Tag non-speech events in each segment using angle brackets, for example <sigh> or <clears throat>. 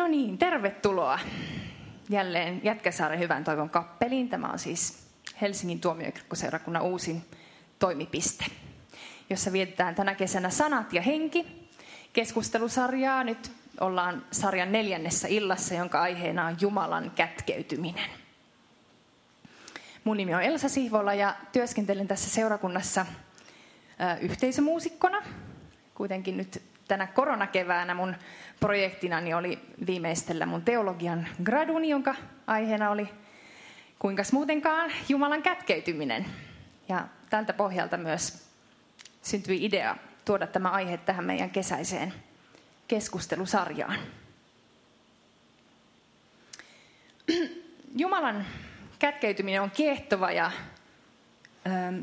No niin, tervetuloa jälleen Jätkäsaaren hyvän toivon kappeliin. Tämä on siis Helsingin tuomiokirkkoseurakunnan uusin toimipiste, jossa vietetään tänä kesänä sanat ja henki keskustelusarjaa. Nyt ollaan sarjan neljännessä illassa, jonka aiheena on Jumalan kätkeytyminen. Mun nimi on Elsa Sihvola ja työskentelen tässä seurakunnassa yhteisömuusikkona. Kuitenkin nyt tänä koronakeväänä mun projektinani oli viimeistellä mun teologian graduni, jonka aiheena oli kuinka muutenkaan Jumalan kätkeytyminen. Ja tältä pohjalta myös syntyi idea tuoda tämä aihe tähän meidän kesäiseen keskustelusarjaan. Jumalan kätkeytyminen on kiehtova ja ö,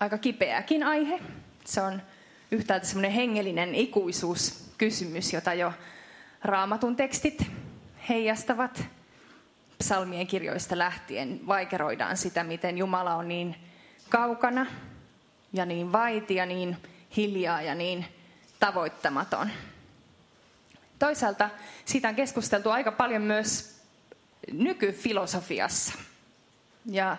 aika kipeäkin aihe. Se on yhtäältä semmoinen hengellinen ikuisuuskysymys, jota jo raamatun tekstit heijastavat psalmien kirjoista lähtien. Vaikeroidaan sitä, miten Jumala on niin kaukana ja niin vaiti ja niin hiljaa ja niin tavoittamaton. Toisaalta siitä on keskusteltu aika paljon myös nykyfilosofiassa. Ja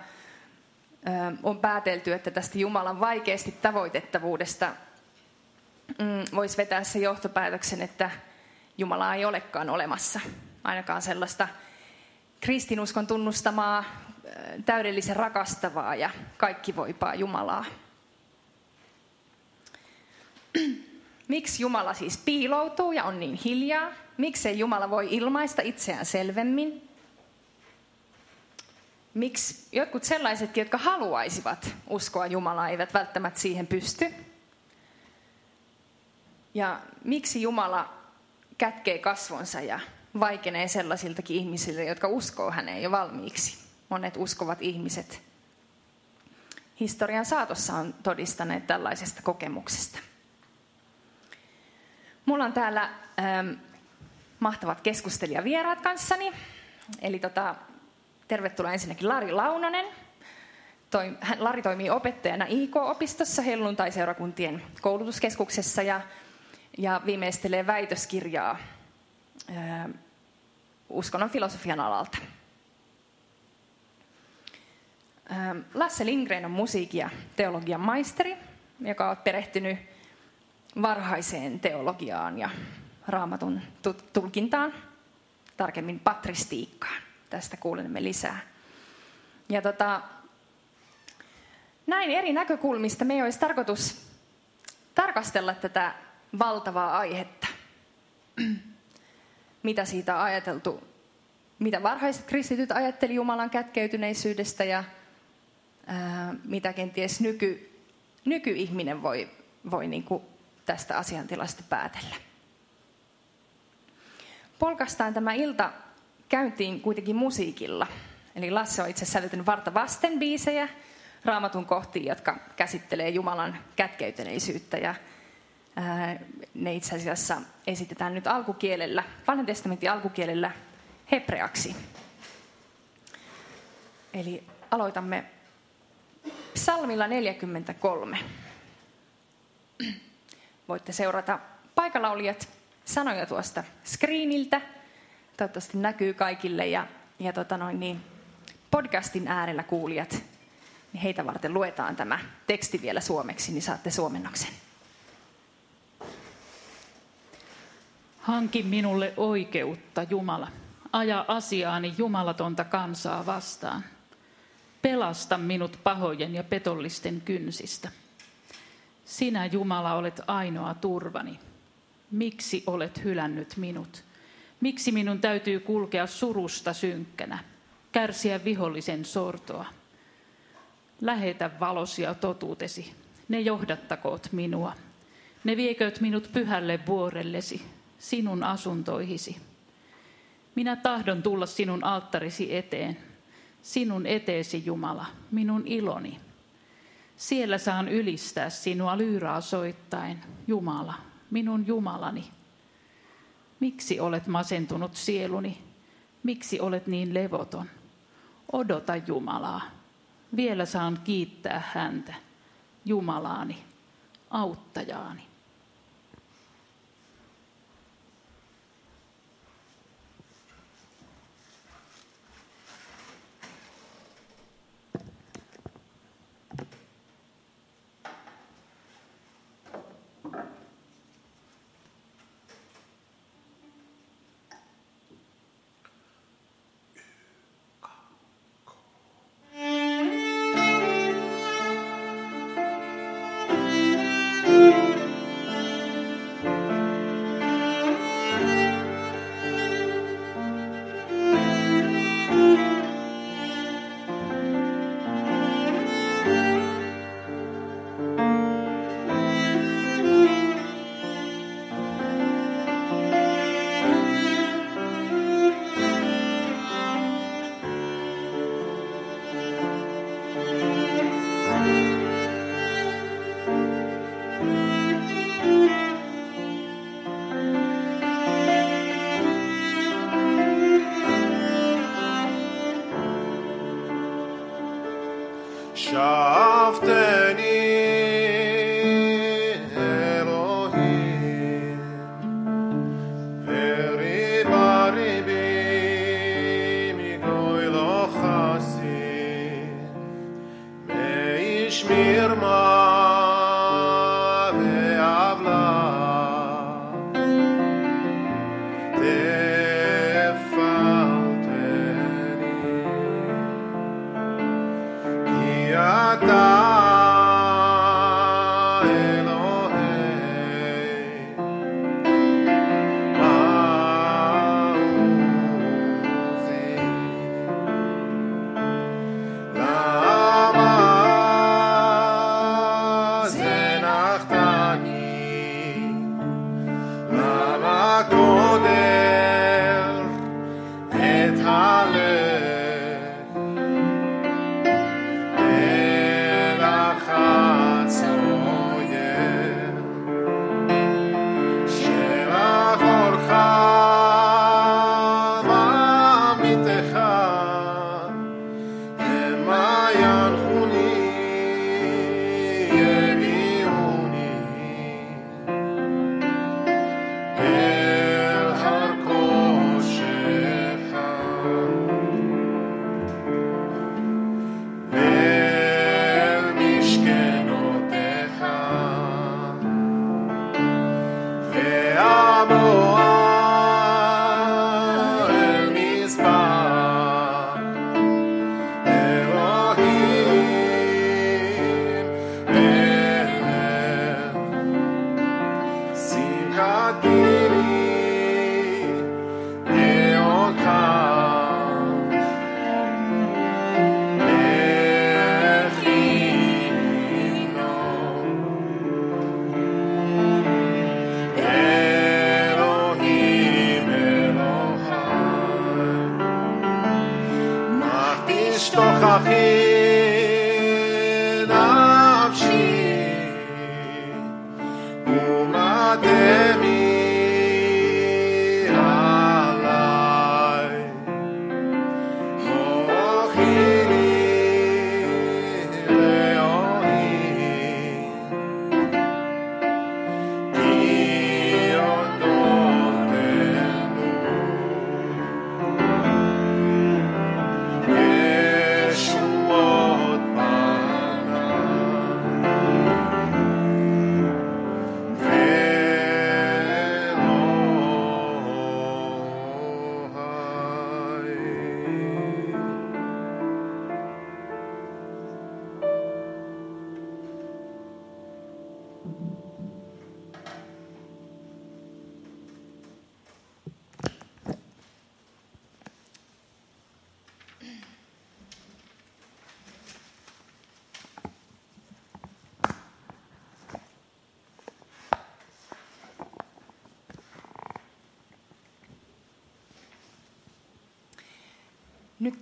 on päätelty, että tästä Jumalan vaikeasti tavoitettavuudesta mm, voisi vetää se johtopäätöksen, että Jumalaa ei olekaan olemassa. Ainakaan sellaista kristinuskon tunnustamaa, täydellisen rakastavaa ja kaikki voipaa Jumalaa. <clears throat> Miksi Jumala siis piiloutuu ja on niin hiljaa? Miksei Jumala voi ilmaista itseään selvemmin? Miksi jotkut sellaisetkin, jotka haluaisivat uskoa Jumalaa, eivät välttämättä siihen pysty? Ja miksi Jumala kätkee kasvonsa ja vaikenee sellaisiltakin ihmisiltä, jotka uskoo häneen jo valmiiksi? Monet uskovat ihmiset historian saatossa on todistaneet tällaisesta kokemuksesta. Mulla on täällä ähm, mahtavat keskustelijavieraat kanssani. Eli tota, tervetuloa ensinnäkin Lari Launonen. Toi, hän, Lari toimii opettajana IK-opistossa helluntai-seurakuntien koulutuskeskuksessa ja ja viimeistelee väitöskirjaa uskonnon filosofian alalta. Lasse Lindgren on musiikin ja teologian maisteri, joka on perehtynyt varhaiseen teologiaan ja raamatun tulkintaan, tarkemmin patristiikkaan. Tästä kuulemme lisää. Ja tota, näin eri näkökulmista me olisi tarkoitus tarkastella tätä valtavaa aihetta. <clears throat> mitä siitä on ajateltu, mitä varhaiset kristityt ajatteli Jumalan kätkeytyneisyydestä ja ää, mitä kenties nyky, nykyihminen voi, voi niin kuin tästä asiantilasta päätellä. Polkastaan tämä ilta käyntiin kuitenkin musiikilla. Eli Lasse on itse säveltänyt varta vasten biisejä raamatun kohtiin, jotka käsittelee Jumalan kätkeytyneisyyttä. Ja ne itse asiassa esitetään nyt alkukielellä, vanhan testamentin alkukielellä hebreaksi. Eli aloitamme psalmilla 43. Voitte seurata paikallaolijat sanoja tuosta screeniltä. Toivottavasti näkyy kaikille ja, ja tota noin niin, podcastin äärellä kuulijat, niin heitä varten luetaan tämä teksti vielä suomeksi, niin saatte suomennoksen. Hanki minulle oikeutta, Jumala. Aja asiaani jumalatonta kansaa vastaan. Pelasta minut pahojen ja petollisten kynsistä. Sinä, Jumala, olet ainoa turvani. Miksi olet hylännyt minut? Miksi minun täytyy kulkea surusta synkkänä, kärsiä vihollisen sortoa? Lähetä valosia totuutesi, ne johdattakoot minua. Ne vieköt minut pyhälle vuorellesi, sinun asuntoihisi. Minä tahdon tulla sinun alttarisi eteen, sinun eteesi Jumala, minun iloni. Siellä saan ylistää sinua lyyraa soittain, Jumala, minun Jumalani. Miksi olet masentunut sieluni? Miksi olet niin levoton? Odota Jumalaa. Vielä saan kiittää häntä, Jumalaani, auttajaani.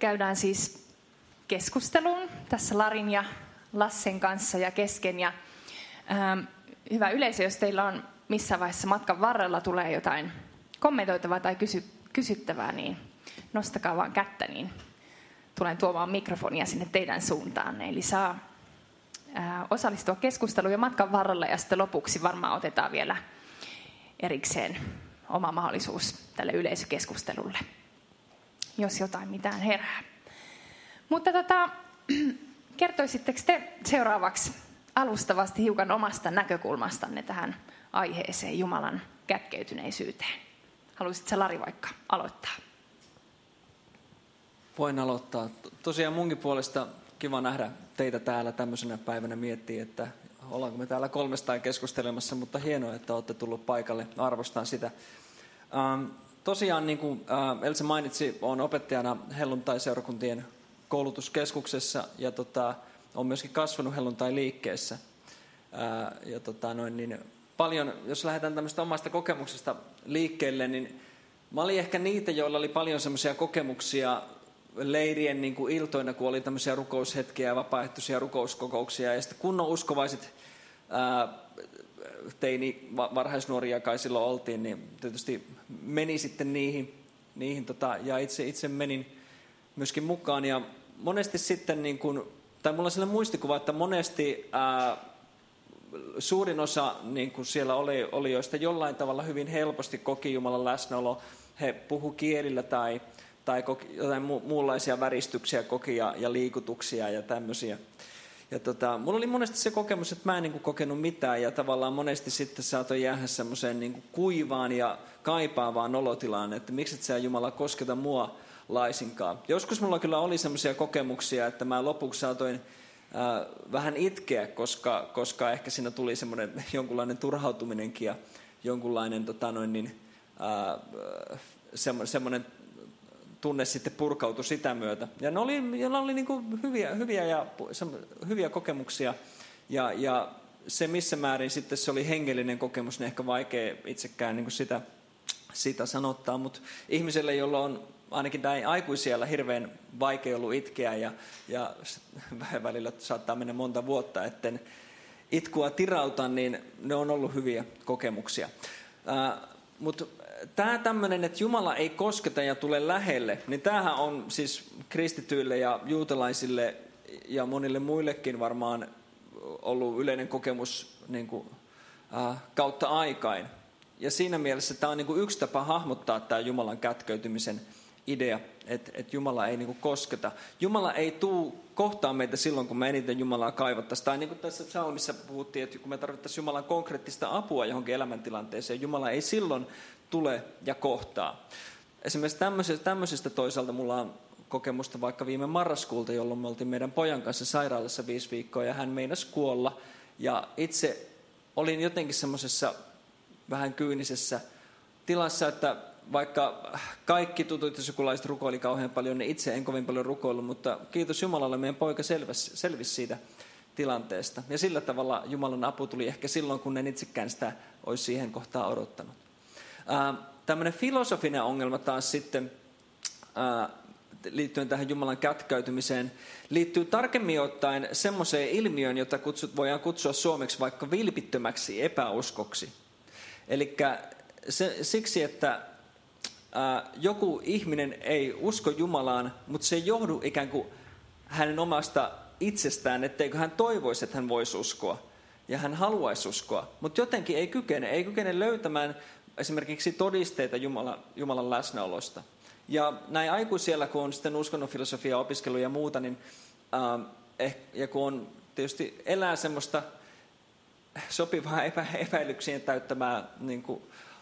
Käydään siis keskusteluun tässä Larin ja Lassen kanssa ja kesken. Ja, ähm, hyvä yleisö, jos teillä on missä vaiheessa matkan varrella tulee jotain kommentoitavaa tai kysy, kysyttävää, niin nostakaa vaan kättä, niin tulen tuomaan mikrofonia sinne teidän suuntaan. Eli saa äh, osallistua keskusteluun ja matkan varrella ja sitten lopuksi varmaan otetaan vielä erikseen oma mahdollisuus tälle yleisökeskustelulle jos jotain mitään herää. Mutta tota, <clears throat> kertoisitteko te seuraavaksi alustavasti hiukan omasta näkökulmastanne tähän aiheeseen Jumalan kätkeytyneisyyteen? Haluaisitko Lari vaikka aloittaa? Voin aloittaa. Tosiaan munkin puolesta kiva nähdä teitä täällä tämmöisenä päivänä miettiä, että ollaanko me täällä kolmestaan keskustelemassa, mutta hienoa, että olette tullut paikalle. Arvostan sitä. Ähm, tosiaan, niin kuin Else mainitsi, olen opettajana helluntai-seurakuntien koulutuskeskuksessa ja tota, olen myöskin kasvanut helluntai-liikkeessä. Ja tota, noin, niin paljon, jos lähdetään tämmöistä omasta kokemuksesta liikkeelle, niin mä olin ehkä niitä, joilla oli paljon semmoisia kokemuksia leirien niin kuin iltoina, kun oli tämmöisiä rukoushetkiä ja vapaaehtoisia rukouskokouksia. Ja sitten kunnon uskovaiset ää, teini, varhaisnuoria kai silloin oltiin, niin tietysti meni sitten niihin, niihin tota, ja itse, itse menin myöskin mukaan. Ja monesti sitten niin kuin tai mulla on sellainen muistikuva, että monesti ää, suurin osa niin kuin siellä oli, olijoista jollain tavalla hyvin helposti koki Jumalan läsnäolo. He puhu kielillä tai, tai koki, jotain mu, muunlaisia väristyksiä koki ja, ja liikutuksia ja tämmöisiä. Ja tota, mulla oli monesti se kokemus, että mä en niin kuin kokenut mitään ja tavallaan monesti sitten saatoin jäädä semmoiseen niin kuivaan ja kaipaavaan olotilaan, että miksi et sä Jumala kosketa mua laisinkaan. Joskus mulla kyllä oli semmoisia kokemuksia, että mä lopuksi saatoin äh, vähän itkeä, koska, koska ehkä siinä tuli semmoinen <laughs> jonkunlainen turhautuminenkin ja jonkunlainen tota noin, niin, äh, semmoinen tunne sitten purkautui sitä myötä. Ja ne oli, ja ne oli niin kuin hyviä, hyviä, ja, hyviä kokemuksia. Ja, ja se, missä määrin sitten se oli hengellinen kokemus, niin ehkä vaikea itsekään niin kuin sitä, sitä sanottaa. Mutta ihmiselle, jolla on ainakin näin aikuisiellä hirveän vaikea ollut itkeä ja, ja <laughs> välillä saattaa mennä monta vuotta, etten itkua tirauta, niin ne on ollut hyviä kokemuksia. Mutta tämä tämmöinen, että Jumala ei kosketa ja tule lähelle, niin tämähän on siis kristityille ja juutalaisille ja monille muillekin varmaan ollut yleinen kokemus niin kuin, äh, kautta aikain. Ja siinä mielessä tämä on niin kuin yksi tapa hahmottaa tämä Jumalan kätkeytymisen idea, että, että Jumala ei niin kuin kosketa. Jumala ei tuu kohtaa meitä silloin, kun me eniten Jumalaa kaivattaisiin. Tai niin kuin tässä psalmissa puhuttiin, että kun me tarvittaisiin Jumalan konkreettista apua johonkin elämäntilanteeseen, Jumala ei silloin tule ja kohtaa. Esimerkiksi tämmöisestä, tämmöisestä toisaalta mulla on kokemusta vaikka viime marraskuulta, jolloin me oltiin meidän pojan kanssa sairaalassa viisi viikkoa ja hän meinasi kuolla. Ja itse olin jotenkin semmoisessa vähän kyynisessä tilassa, että vaikka kaikki tutut ja sukulaiset rukoili kauhean paljon, niin itse en kovin paljon rukoillut, mutta kiitos Jumalalle, meidän poika selvisi, selvisi siitä tilanteesta. Ja sillä tavalla Jumalan apu tuli ehkä silloin, kun en itsekään sitä olisi siihen kohtaan odottanut. Tämmöinen filosofinen ongelma taas sitten liittyen tähän Jumalan kätkäytymiseen, liittyy tarkemmin ottaen semmoiseen ilmiöön, jota kutsut, voidaan kutsua suomeksi vaikka vilpittömäksi epäuskoksi. Eli siksi, että joku ihminen ei usko Jumalaan, mutta se ei johdu ikään kuin hänen omasta itsestään, etteikö hän toivoisi, että hän voisi uskoa. Ja hän haluaisi uskoa, mutta jotenkin ei kykene, ei kykene löytämään esimerkiksi todisteita Jumalan, Jumalan läsnäolosta. Ja näin aikuisiellä, kun on sitten uskonnonfilosofia opiskelu ja muuta, niin, äh, ja kun on tietysti elää semmoista sopivaa <laughs> epä, epäilyksien täyttämää niin kuin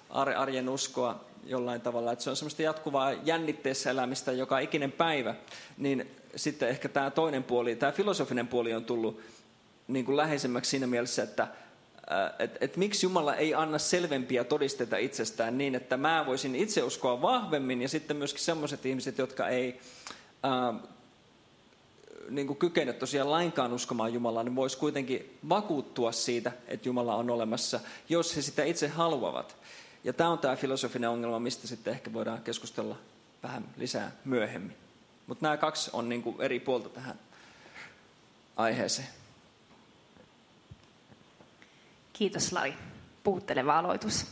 arjen uskoa jollain tavalla, että se on semmoista jatkuvaa jännitteessä elämistä joka ikinen päivä, niin sitten ehkä tämä toinen puoli, tämä filosofinen puoli on tullut niin kuin läheisemmäksi siinä mielessä, että että et miksi Jumala ei anna selvempiä todisteita itsestään niin, että mä voisin itse uskoa vahvemmin ja sitten myöskin sellaiset ihmiset, jotka ei ää, niin kuin kykene tosiaan lainkaan uskomaan Jumalaa, niin voisi kuitenkin vakuuttua siitä, että Jumala on olemassa, jos he sitä itse haluavat. Ja tämä on tämä filosofinen ongelma, mistä sitten ehkä voidaan keskustella vähän lisää myöhemmin. Mutta nämä kaksi on niin kuin eri puolta tähän aiheeseen. Kiitos Lari. Puhutteleva aloitus.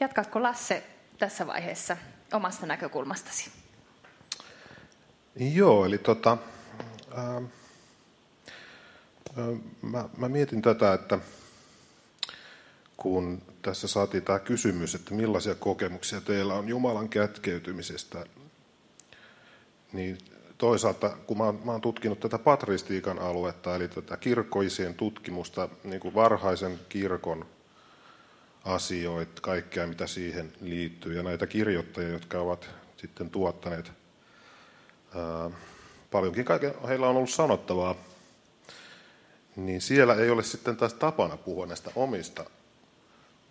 Jatkatko Lasse tässä vaiheessa omasta näkökulmastasi? Joo, eli tota, ää, mä, mä mietin tätä, että kun tässä saatiin tämä kysymys, että millaisia kokemuksia teillä on Jumalan kätkeytymisestä, niin toisaalta, kun mä oon, mä oon tutkinut tätä patristiikan aluetta, eli tätä kirkkoisien tutkimusta, niin kuin varhaisen kirkon asioita, kaikkea mitä siihen liittyy, ja näitä kirjoittajia, jotka ovat sitten tuottaneet ää, paljonkin kaiken, heillä on ollut sanottavaa, niin siellä ei ole sitten taas tapana puhua näistä omista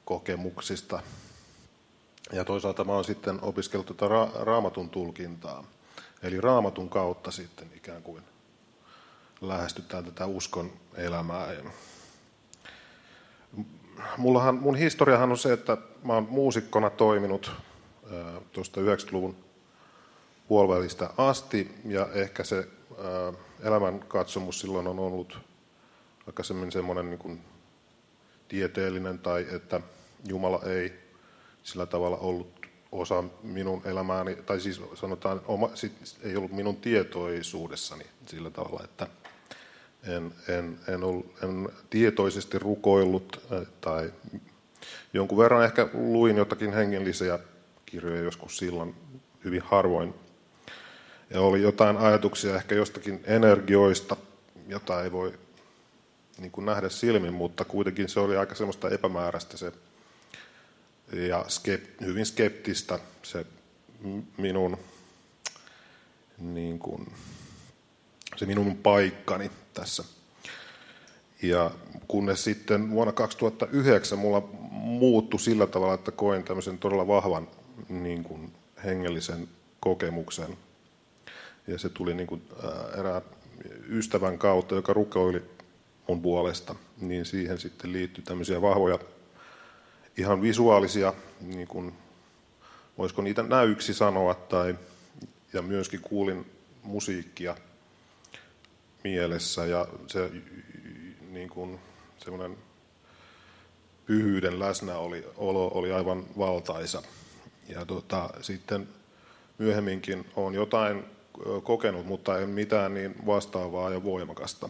kokemuksista. Ja toisaalta mä oon sitten opiskellut tätä ra- raamatun tulkintaa. Eli raamatun kautta sitten ikään kuin lähestytään tätä uskon elämää. Mullahan, mun historiahan on se, että mä oon muusikkona toiminut tuosta 90-luvun puolivälistä asti, ja ehkä se elämänkatsomus silloin on ollut aika semmoinen niin kuin tieteellinen, tai että Jumala ei sillä tavalla ollut osa minun elämääni, tai siis sanotaan, oma, sit, ei ollut minun tietoisuudessani sillä tavalla, että En, en, en, ollut, en tietoisesti rukoillut tai jonkun verran ehkä luin jotakin hengellisiä kirjoja joskus silloin hyvin harvoin. Ja oli jotain ajatuksia ehkä jostakin energioista, jota ei voi niin kuin nähdä silmin, mutta kuitenkin se oli aika semmoista epämääräistä se ja hyvin skeptistä se minun, niin kuin, se minun paikkani tässä. Ja kunnes sitten vuonna 2009 mulla muuttui sillä tavalla, että koin tämmöisen todella vahvan niin kuin, hengellisen kokemuksen. Ja se tuli niin kuin, erään ystävän kautta, joka rukoili mun puolesta, niin siihen sitten liittyi tämmöisiä vahvoja, ihan visuaalisia, niin kuin, voisiko niitä näyksi sanoa, tai, ja myöskin kuulin musiikkia mielessä, ja se niin kuin, semmoinen pyhyyden läsnäolo oli, aivan valtaisa. Ja tota, sitten myöhemminkin on jotain kokenut, mutta en mitään niin vastaavaa ja voimakasta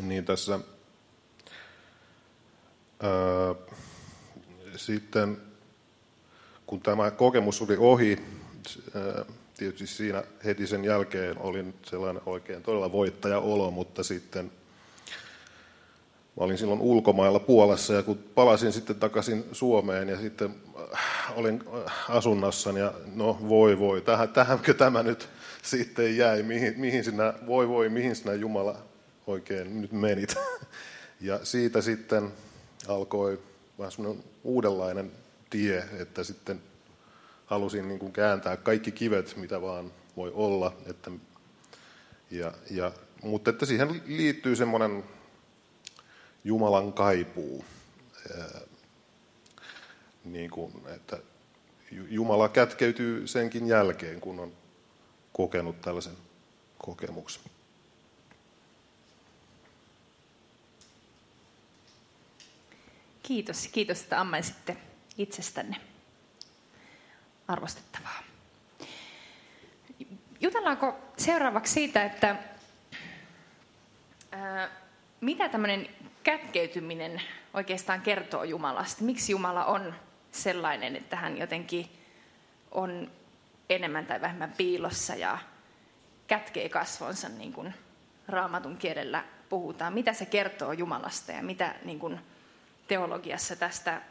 niin tässä ää, sitten kun tämä kokemus oli ohi, tietysti siinä heti sen jälkeen olin sellainen oikein todella voittaja-olo, mutta sitten olin silloin ulkomailla Puolassa ja kun palasin sitten takaisin Suomeen ja sitten olin asunnossani ja no voi voi, tähän, tähänkö tämä nyt sitten jäi, mihin, mihin sinä, voi voi, mihin sinä Jumala oikein nyt menit. <laughs> Ja siitä sitten alkoi vähän semmoinen uudenlainen tie, että sitten halusin niin kuin kääntää kaikki kivet, mitä vaan voi olla. Että, ja, ja, mutta että siihen liittyy semmoinen Jumalan kaipuu. Ää, niin kuin, että Jumala kätkeytyy senkin jälkeen, kun on kokenut tällaisen kokemuksen. Kiitos, kiitos, että ammensitte itsestänne. Arvostettavaa. Jutellaanko seuraavaksi siitä, että ää, mitä tämmöinen kätkeytyminen oikeastaan kertoo Jumalasta? Miksi Jumala on sellainen, että hän jotenkin on enemmän tai vähemmän piilossa ja kätkee kasvonsa, niin kuin raamatun kielellä puhutaan. Mitä se kertoo Jumalasta ja mitä niin kuin, teologiassa tästä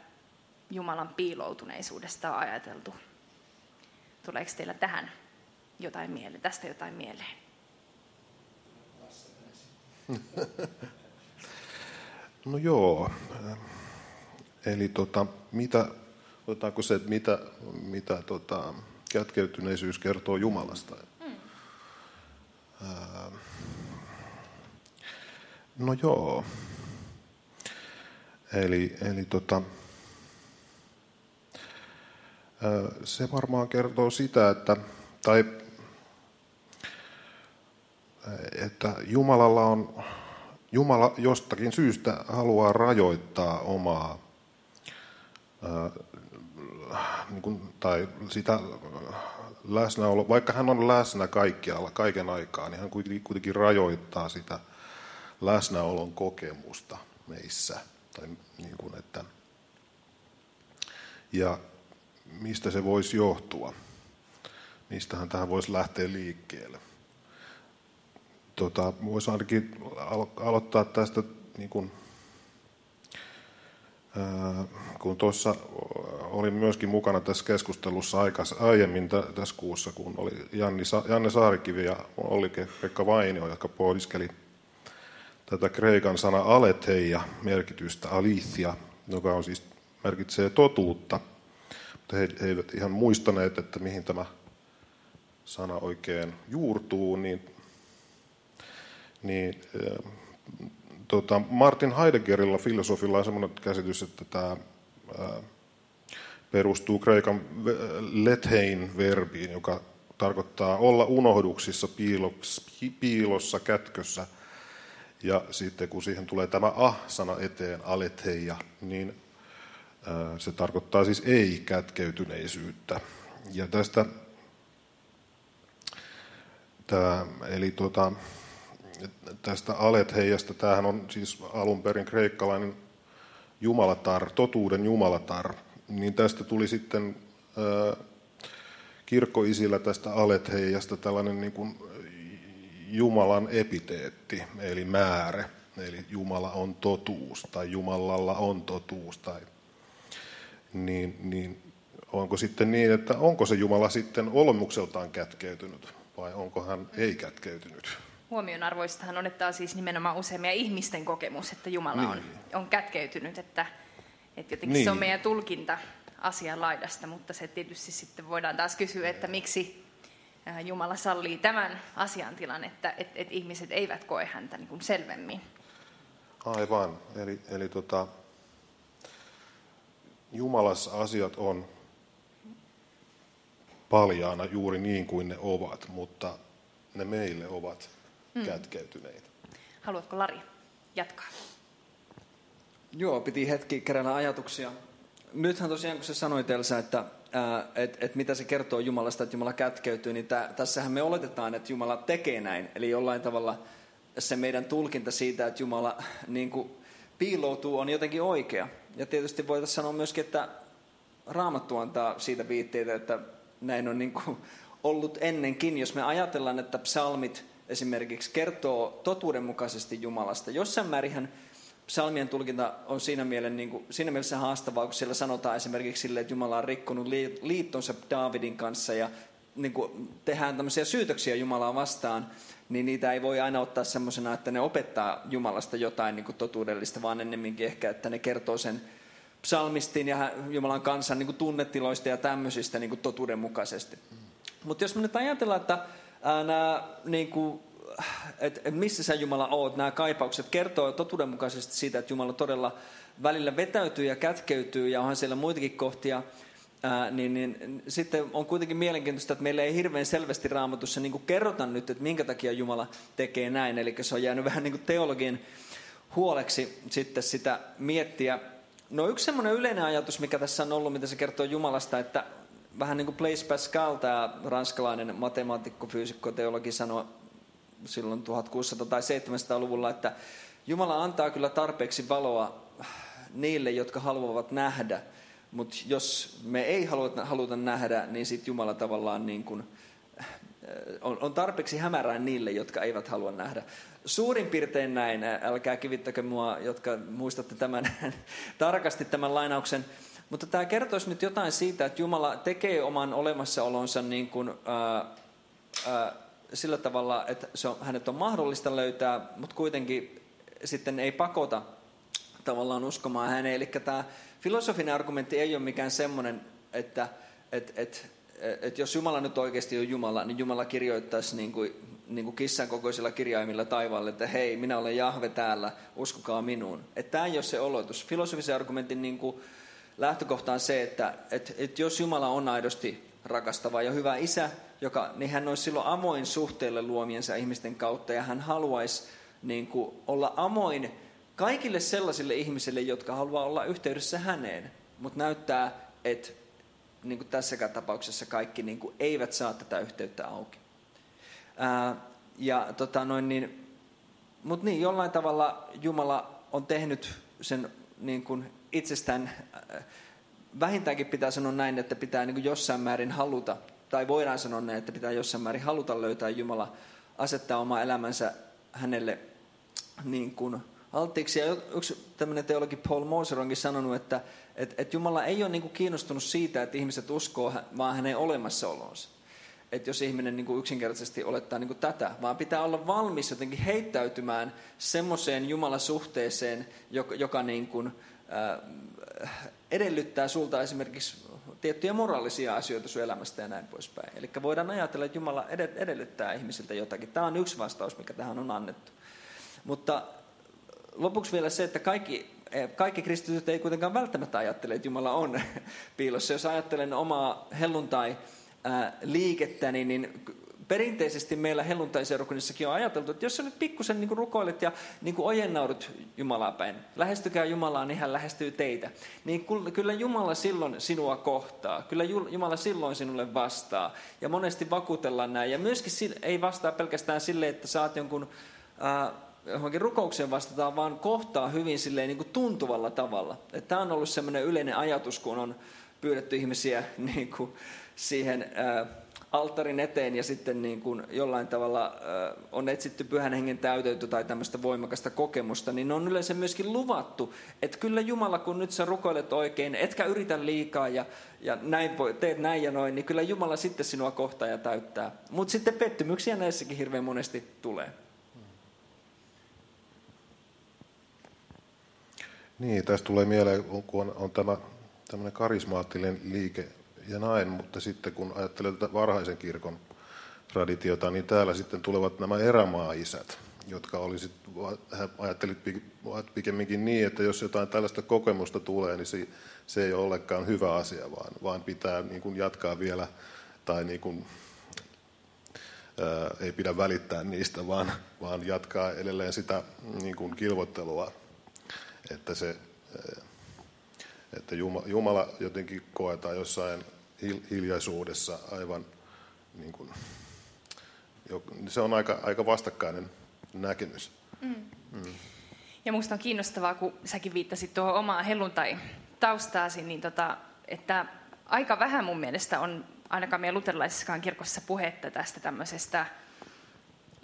Jumalan piiloutuneisuudesta on ajateltu? Tuleeko teillä tähän jotain mieleen, tästä jotain mieleen? <laughs> No joo. Eli tota, mitä, otetaanko se, että mitä, mitä tota, kätkeytyneisyys kertoo Jumalasta? Mm. no joo. Eli, eli tota, se varmaan kertoo sitä, että, tai, että Jumalalla on, Jumala jostakin syystä haluaa rajoittaa omaa niin kuin, tai sitä läsnäolo, vaikka hän on läsnä kaikkialla, kaiken aikaa, niin hän kuitenkin rajoittaa sitä läsnäolon kokemusta meissä. Tai niin kuin, että, ja mistä se voisi johtua? Mistähän tähän voisi lähteä liikkeelle? Tota, voisi ainakin alo- aloittaa tästä, niin kuin, kun tuossa olin myöskin mukana tässä keskustelussa aiemmin tässä kuussa, kun oli Janne Saarikivi ja Olli-Pekka Vainio, jotka pohdiskeli tätä kreikan sana aletheia merkitystä, alithia, joka on siis, merkitsee totuutta. Mutta he, he eivät ihan muistaneet, että mihin tämä sana oikein juurtuu, niin, niin äh, tota, Martin Heideggerilla, filosofilla, on sellainen käsitys, että tämä äh, perustuu kreikan lethein verbiin, joka tarkoittaa olla unohduksissa, piilossa, kätkössä – ja sitten kun siihen tulee tämä ah-sana eteen, aletheia, niin se tarkoittaa siis ei-kätkeytyneisyyttä. Ja tästä, tämä, eli tuota, tästä Aletheijasta. Tämähän on siis alun perin kreikkalainen jumalatar, totuuden jumalatar. Niin tästä tuli sitten kirkkoisillä tästä Aletheijasta tällainen niin kuin Jumalan epiteetti, eli määrä. Eli Jumala on totuus, tai Jumalalla on totuus, tai niin, niin onko sitten niin, että onko se Jumala sitten olemukseltaan kätkeytynyt, vai onko hän ei kätkeytynyt? Huomionarvoistahan on, että on siis nimenomaan useimmia ihmisten kokemus, että Jumala on, on kätkeytynyt, että, että jotenkin niin. se on Niin. meidän tulkinta asian laidasta, mutta se tietysti sitten voidaan taas kysyä, että miksi Jumala sallii tämän asiantilan, että et, et ihmiset eivät koe häntä niin kuin selvemmin. Aivan. Eli, eli tota, Jumalassa asiat on paljaana juuri niin kuin ne ovat, mutta ne meille ovat hmm. kätkeytyneitä. Haluatko Lari jatkaa? Joo, piti hetki keräillä ajatuksia. Nythän tosiaan, kun sä sanoit Elsa, että ää, et, et mitä se kertoo Jumalasta, että Jumala kätkeytyy, niin tää, tässähän me oletetaan, että Jumala tekee näin. Eli jollain tavalla se meidän tulkinta siitä, että Jumala niin kuin, piiloutuu, on jotenkin oikea. Ja tietysti voitaisiin sanoa myöskin, että Raamattu antaa siitä viitteitä, että näin on niin kuin ollut ennenkin. Jos me ajatellaan, että psalmit esimerkiksi kertoo totuudenmukaisesti Jumalasta, jossain määrinhän psalmien tulkinta on siinä, mielen, niin kuin, siinä mielessä haastavaa, kun siellä sanotaan esimerkiksi sille, että Jumala on rikkonut lii- liittonsa Daavidin kanssa ja niin kuin tehdään tämmöisiä syytöksiä Jumalaa vastaan, niin niitä ei voi aina ottaa semmoisena, että ne opettaa Jumalasta jotain niin kuin totuudellista, vaan ennemminkin ehkä, että ne kertoo sen psalmistin ja Jumalan kansan niin kuin tunnetiloista ja tämmöisistä niin kuin totuudenmukaisesti. Mutta jos me nyt ajatellaan, että nämä, niin kuin, et, et missä sä Jumala oot, nämä kaipaukset kertoo totuudenmukaisesti siitä, että Jumala todella välillä vetäytyy ja kätkeytyy ja onhan siellä muitakin kohtia, ää, niin, niin sitten on kuitenkin mielenkiintoista, että meillä ei hirveän selvästi raamatussa niin kerrota nyt, että minkä takia Jumala tekee näin. Eli se on jäänyt vähän niin kuin teologian huoleksi sitten sitä miettiä. No yksi semmoinen yleinen ajatus, mikä tässä on ollut, mitä se kertoo Jumalasta, että vähän niin kuin Blaise Pascal, tämä ranskalainen matemaatikko, fyysikko, teologi sanoi silloin 1600- tai 700-luvulla, että Jumala antaa kyllä tarpeeksi valoa niille, jotka haluavat nähdä, mutta jos me ei haluta, haluta nähdä, niin sitten Jumala tavallaan niin kuin, on, on tarpeeksi hämärää niille, jotka eivät halua nähdä. Suurin piirtein näin, älkää kivittäkö mua, jotka muistatte tämän <laughs> tarkasti tämän lainauksen, mutta tämä kertoisi nyt jotain siitä, että Jumala tekee oman olemassaolonsa niin kuin, ää, ää, sillä tavalla, että se on, hänet on mahdollista löytää, mutta kuitenkin sitten ei pakota tavallaan uskomaan häneen. Eli tämä filosofinen argumentti ei ole mikään semmoinen, että et, et, et jos Jumala nyt oikeasti on Jumala, niin Jumala kirjoittaisi niin kuin, niin kuin kissan kokoisilla kirjaimilla taivaalle, että hei, minä olen Jahve täällä, uskokaa minuun. Että tämä ei ole se olotus. Filosofisen argumentin niin kuin lähtökohta on se, että et, et jos Jumala on aidosti rakastava ja hyvä isä, joka, niin hän olisi silloin avoin suhteelle luomiensa ihmisten kautta ja hän haluaisi niin kuin, olla avoin kaikille sellaisille ihmisille, jotka haluaa olla yhteydessä häneen, mutta näyttää, että niin kuin tässäkään tapauksessa kaikki niin kuin, eivät saa tätä yhteyttä auki. Ää, ja tota noin niin, mutta niin, jollain tavalla Jumala on tehnyt sen niin kuin itsestään, äh, vähintäänkin pitää sanoa näin, että pitää niin kuin jossain määrin haluta, tai voidaan sanoa näin, että pitää jossain määrin haluta löytää Jumala, asettaa oma elämänsä hänelle niin kuin alttiiksi. Ja yksi tämmöinen teologi Paul Moser onkin sanonut, että, että, että Jumala ei ole niin kuin kiinnostunut siitä, että ihmiset uskoo vaan hänen olemassaolonsa. Että jos ihminen niin kuin yksinkertaisesti olettaa niin kuin tätä, vaan pitää olla valmis jotenkin heittäytymään semmoiseen Jumalasuhteeseen, joka, joka niin kuin, äh, edellyttää sulta esimerkiksi tiettyjä moraalisia asioita sun elämästä ja näin poispäin. Eli voidaan ajatella, että Jumala edellyttää ihmisiltä jotakin. Tämä on yksi vastaus, mikä tähän on annettu. Mutta lopuksi vielä se, että kaikki, kaikki kristityt ei kuitenkaan välttämättä ajattele, että Jumala on <laughs> piilossa. Jos ajattelen omaa helluntai liikettäni, niin perinteisesti meillä helluntaiseurakunnissakin on ajateltu, että jos sä nyt pikkusen niin rukoilet ja niin ojennaudut Jumalaa päin, lähestykää Jumalaa, niin hän lähestyy teitä. Niin kyllä Jumala silloin sinua kohtaa, kyllä Jumala silloin sinulle vastaa. Ja monesti vakuutellaan näin. Ja myöskin ei vastaa pelkästään sille, että saat jonkun ää, johonkin rukoukseen vastataan, vaan kohtaa hyvin silleen niin kuin tuntuvalla tavalla. Tämä on ollut sellainen yleinen ajatus, kun on pyydetty ihmisiä <laughs> niin kuin siihen ää, alttarin eteen ja sitten niin kuin jollain tavalla on etsitty pyhän hengen täyteyttä tai tämmöistä voimakasta kokemusta, niin on yleensä myöskin luvattu, että kyllä Jumala, kun nyt sä rukoilet oikein, etkä yritä liikaa ja, ja näin teet näin ja noin, niin kyllä Jumala sitten sinua kohtaa ja täyttää. Mutta sitten pettymyksiä näissäkin hirveän monesti tulee. Niin, tästä tulee mieleen, kun on, on tämä tämmöinen karismaattinen liike ja näin, mutta sitten kun ajattelee tätä varhaisen kirkon traditiota, niin täällä sitten tulevat nämä erämaa-isät, jotka olisit, ajattelit pikemminkin niin, että jos jotain tällaista kokemusta tulee, niin se, se ei ole ollenkaan hyvä asia, vaan, vaan pitää niin kuin jatkaa vielä, tai niin kuin, ää, ei pidä välittää niistä, vaan, vaan jatkaa edelleen sitä niin kuin kilvottelua, että se että Jumala jotenkin koetaan jossain hiljaisuudessa aivan, niin kuin, se on aika, aika vastakkainen näkemys. Mm. Mm. Ja minusta on kiinnostavaa, kun säkin viittasit tuohon omaan helluntai-taustaasi, niin tota, että aika vähän mun mielestä on ainakaan meidän luterilaisessakaan kirkossa puhetta tästä tämmöisestä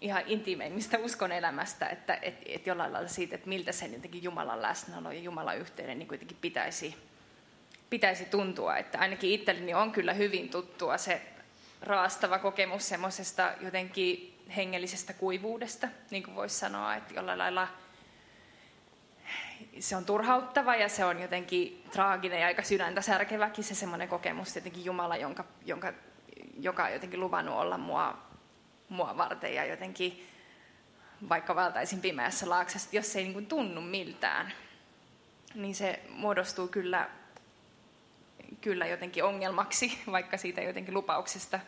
ihan intiimeimmistä elämästä, että et, et jollain lailla siitä, että miltä se jotenkin Jumalan läsnäolo ja Jumalan yhteyden niin kuitenkin pitäisi pitäisi tuntua. Että ainakin itselleni on kyllä hyvin tuttua se raastava kokemus semmoisesta jotenkin hengellisestä kuivuudesta, niin kuin voisi sanoa, että jollain lailla se on turhauttava ja se on jotenkin traaginen ja aika sydäntä särkeväkin se semmoinen kokemus, jotenkin Jumala, jonka, jonka, joka on jotenkin luvannut olla mua, mua varten ja jotenkin vaikka valtaisin pimeässä laaksessa, jos se ei niin kuin tunnu miltään, niin se muodostuu kyllä kyllä jotenkin ongelmaksi, <laughs> vaikka siitä jotenkin lupauksesta